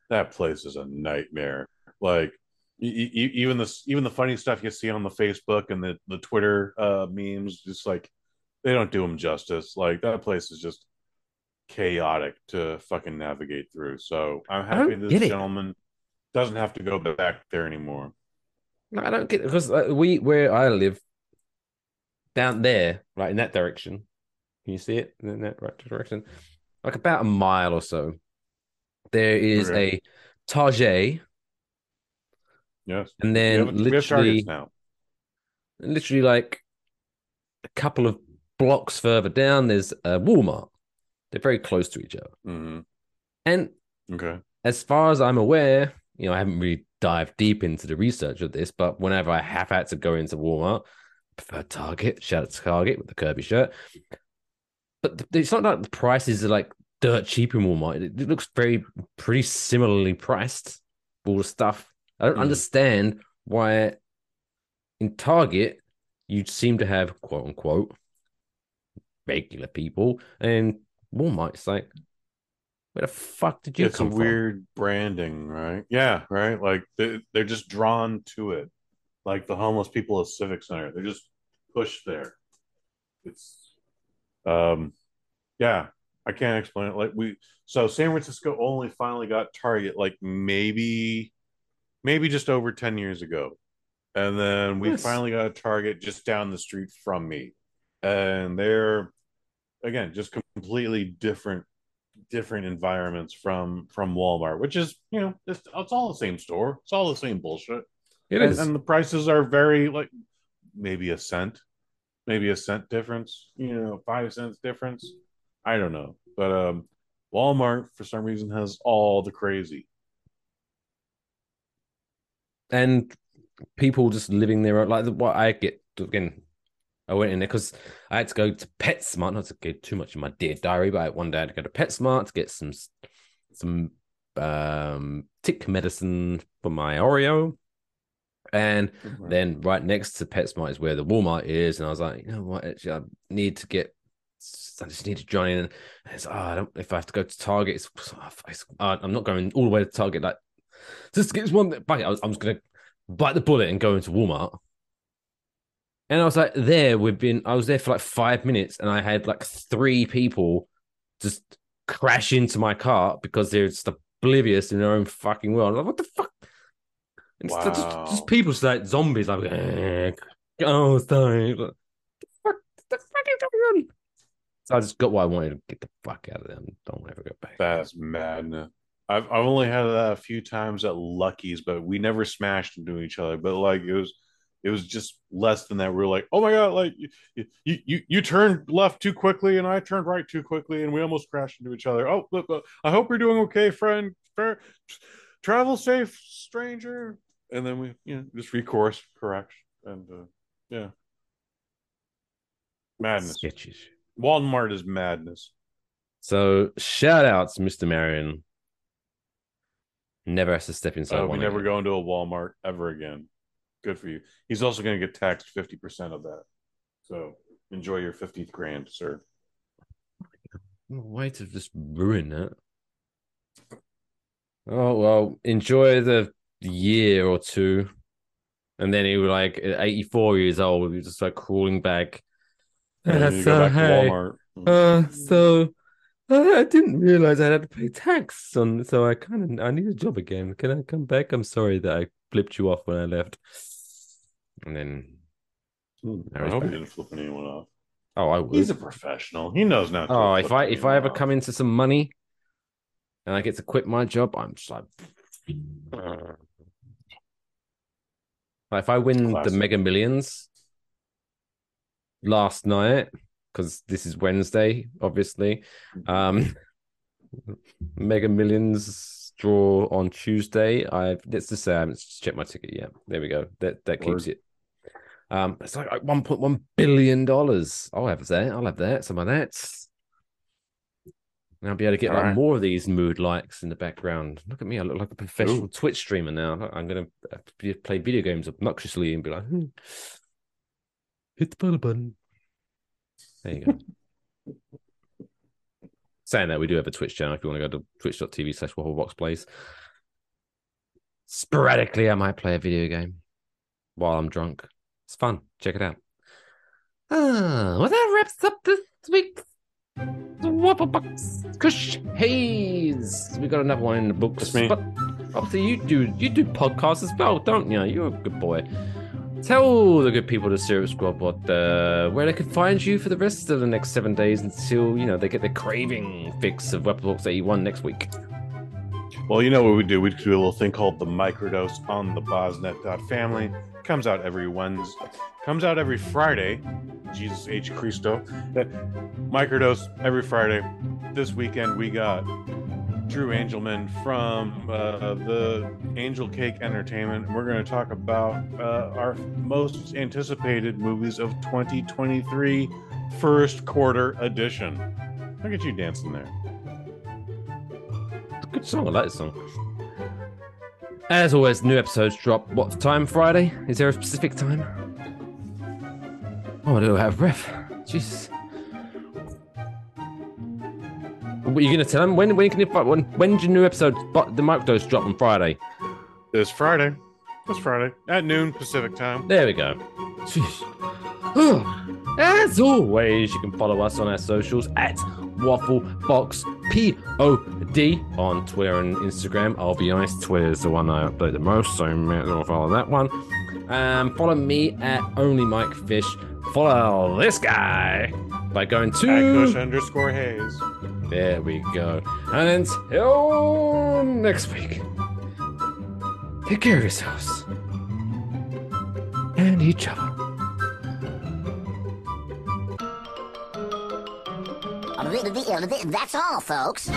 Speaker 3: That place is a nightmare. Like e- e- even the even the funny stuff you see on the Facebook and the the Twitter uh, memes, just like they don't do them justice. Like that place is just chaotic to fucking navigate through. So I'm happy this
Speaker 2: it.
Speaker 3: gentleman doesn't have to go back there anymore.
Speaker 2: No, I don't get it because uh, we where I live, down there, right in that direction. Can you see it in that right direction? Like about a mile or so. There is
Speaker 3: Okay.
Speaker 2: a Target,
Speaker 3: Yes.
Speaker 2: and then
Speaker 3: we have
Speaker 2: literally,
Speaker 3: targets now.
Speaker 2: literally like a couple of blocks further down, there's a Walmart. They're very close to each other,
Speaker 3: hmm
Speaker 2: and
Speaker 3: Okay.
Speaker 2: as far as I'm aware, you know, I haven't really dived deep into the research of this, but whenever I have had to go into Walmart, prefer Target. Shout out to Target with the Kirby shirt. But it's not like the prices are like dirt cheap in Walmart. It, it looks very pretty similarly priced. All the stuff. I don't
Speaker 3: Mhm.
Speaker 2: understand why in Target you seem to have quote unquote regular people, and Walmart it's like, where the fuck did you
Speaker 3: it's a
Speaker 2: come from?
Speaker 3: weird branding, right? Yeah, right. Like they, they're just drawn to it, like the homeless people at Civic Center. They're just pushed there. It's, um, yeah, I can't explain it. Like we, so San Francisco only finally got Target like maybe, maybe just over ten years ago, and then we
Speaker 2: Yes.
Speaker 3: finally got a Target just down the street from me, and they're again just completely different different environments from from Walmart, which is you know it's, it's all the same store. It's all the same bullshit.
Speaker 2: It
Speaker 3: and,
Speaker 2: is.
Speaker 3: and the prices are very like maybe a cent, maybe a cent difference. You know, five cents difference. I don't know, but um, Walmart for some reason has all the crazy.
Speaker 2: and people just living there like what I get again. I went in there because I had to go to PetSmart, not to go too much in my dear diary, but I, one day I had to go to PetSmart to get some some um tick medicine for my Oreo. And mm-hmm. then right next to PetSmart is where the Walmart is, and I was like, you know what? Actually, I need to get. I just need to join in. And it's, oh, I don't. If I have to go to Target, it's, it's, uh, I'm not going all the way to Target. Like, just get this one bucket. I was, I'm just gonna bite the bullet and go into Walmart. And I was like there we've been, I was there for like five minutes, and I had like three people just crash into my car because they're just oblivious in their own fucking world. I'm like, what the fuck? And it's just,
Speaker 3: Wow.
Speaker 2: just people just like zombies. I'm like, eh, oh, sorry. Like, fuck, the fuck is going on? So I just got what I wanted to get the fuck out of them. Don't ever go back.
Speaker 3: That's madness. I've I've only had that a few times at Lucky's, but we never smashed into each other. But like it was, it was just less than that. We were like, oh my god, like you you you, you turned left too quickly, and I turned right too quickly, and we almost crashed into each other. Oh, look, look, I hope you're doing okay, friend. Fair, travel safe, stranger. And then we, you know, just recourse, correct, and uh, yeah, madness.
Speaker 2: Sketches.
Speaker 3: Walmart is madness.
Speaker 2: So shout outs, Mr. Marion. Never has to step inside.
Speaker 3: Uh, we never
Speaker 2: again.
Speaker 3: go into a Walmart ever again. Good for you. He's also going to get taxed fifty percent of that. So enjoy your fiftieth grand, sir.
Speaker 2: Way to just ruin that. Oh well, enjoy the year or two, and then he was like 84 years old. He was just like crawling back.
Speaker 3: And
Speaker 2: Uh, so,
Speaker 3: go back to
Speaker 2: hey,
Speaker 3: Walmart.
Speaker 2: Uh, so uh, I didn't realize I had to pay tax on, so I kind of I need a job again. Can I come back? I'm sorry that I flipped you off when I left. And then, Now
Speaker 3: I
Speaker 2: he's
Speaker 3: hope he didn't flip anyone off.
Speaker 2: oh, I would.
Speaker 3: He's a professional. He knows not.
Speaker 2: Oh, if I if I ever
Speaker 3: off.
Speaker 2: come into some money and I get to quit my job, I'm just like, like if I win
Speaker 3: Classic.
Speaker 2: the Mega Millions last night, because this is Wednesday, obviously. Um, Mega Millions draw on Tuesday. I've let's just say I haven't checked my ticket yet. There we go. That that keeps
Speaker 3: Word.
Speaker 2: it. Um, it's like one point one billion dollars. I'll have that. I'll have that. Some of that. And I'll be able to get
Speaker 3: All
Speaker 2: like
Speaker 3: right.
Speaker 2: more of these mood likes in the background. Look at me. I look like a professional Twitch streamer now. I'm gonna uh, play video games obnoxiously and be like, hmm, hit the follow button. There you go. Saying that, we do have a Twitch channel if you want to go to twitch.tv slash Wafflebox Plays. Sporadically, I might play a video game while I'm drunk. It's fun. Check it out. Ah, well, that wraps up this week's Kush Haze. We got another one in the books.
Speaker 3: That's me.
Speaker 2: But obviously, you do you do podcasts as well, don't you? You're a good boy. tell the good people the Syrup Squad what uh, where they can find you for the rest of the next seven days until you know they get their craving fix of Waffle Box 81 next week.
Speaker 3: Well, you know what we do? We do a little thing called the microdose on the Bosnet.family. Comes out every Wednesday. Comes out every Friday. Jesus H. Christo. Uh, Microdose every Friday. This weekend we got Drew Angelman from uh, the Angel Cake Entertainment. We're going to talk about uh, our most anticipated movies of 2023 first quarter edition. Look at you dancing there.
Speaker 2: It's a good song. I like this song. As always, new episodes drop. What time? Friday? Is there a specific time? Oh, I don't have breath. Jesus. What are you gonna tell them? When when can you when when's your new episode? But the microdose drop on Friday.
Speaker 3: This Friday. This Friday at noon Pacific time.
Speaker 2: There we go. Jeez. As always, you can follow us on our socials at Waffle Box Pod on Twitter and Instagram. I'll be honest, Twitter is the one I upload the most, so may as well follow that one. Um, follow me at Only Mike Fish. Follow this guy by going to.
Speaker 3: Kush underscore Hayes.
Speaker 2: There we go. And until next week, take care of yourselves and each other.
Speaker 9: That's all, folks.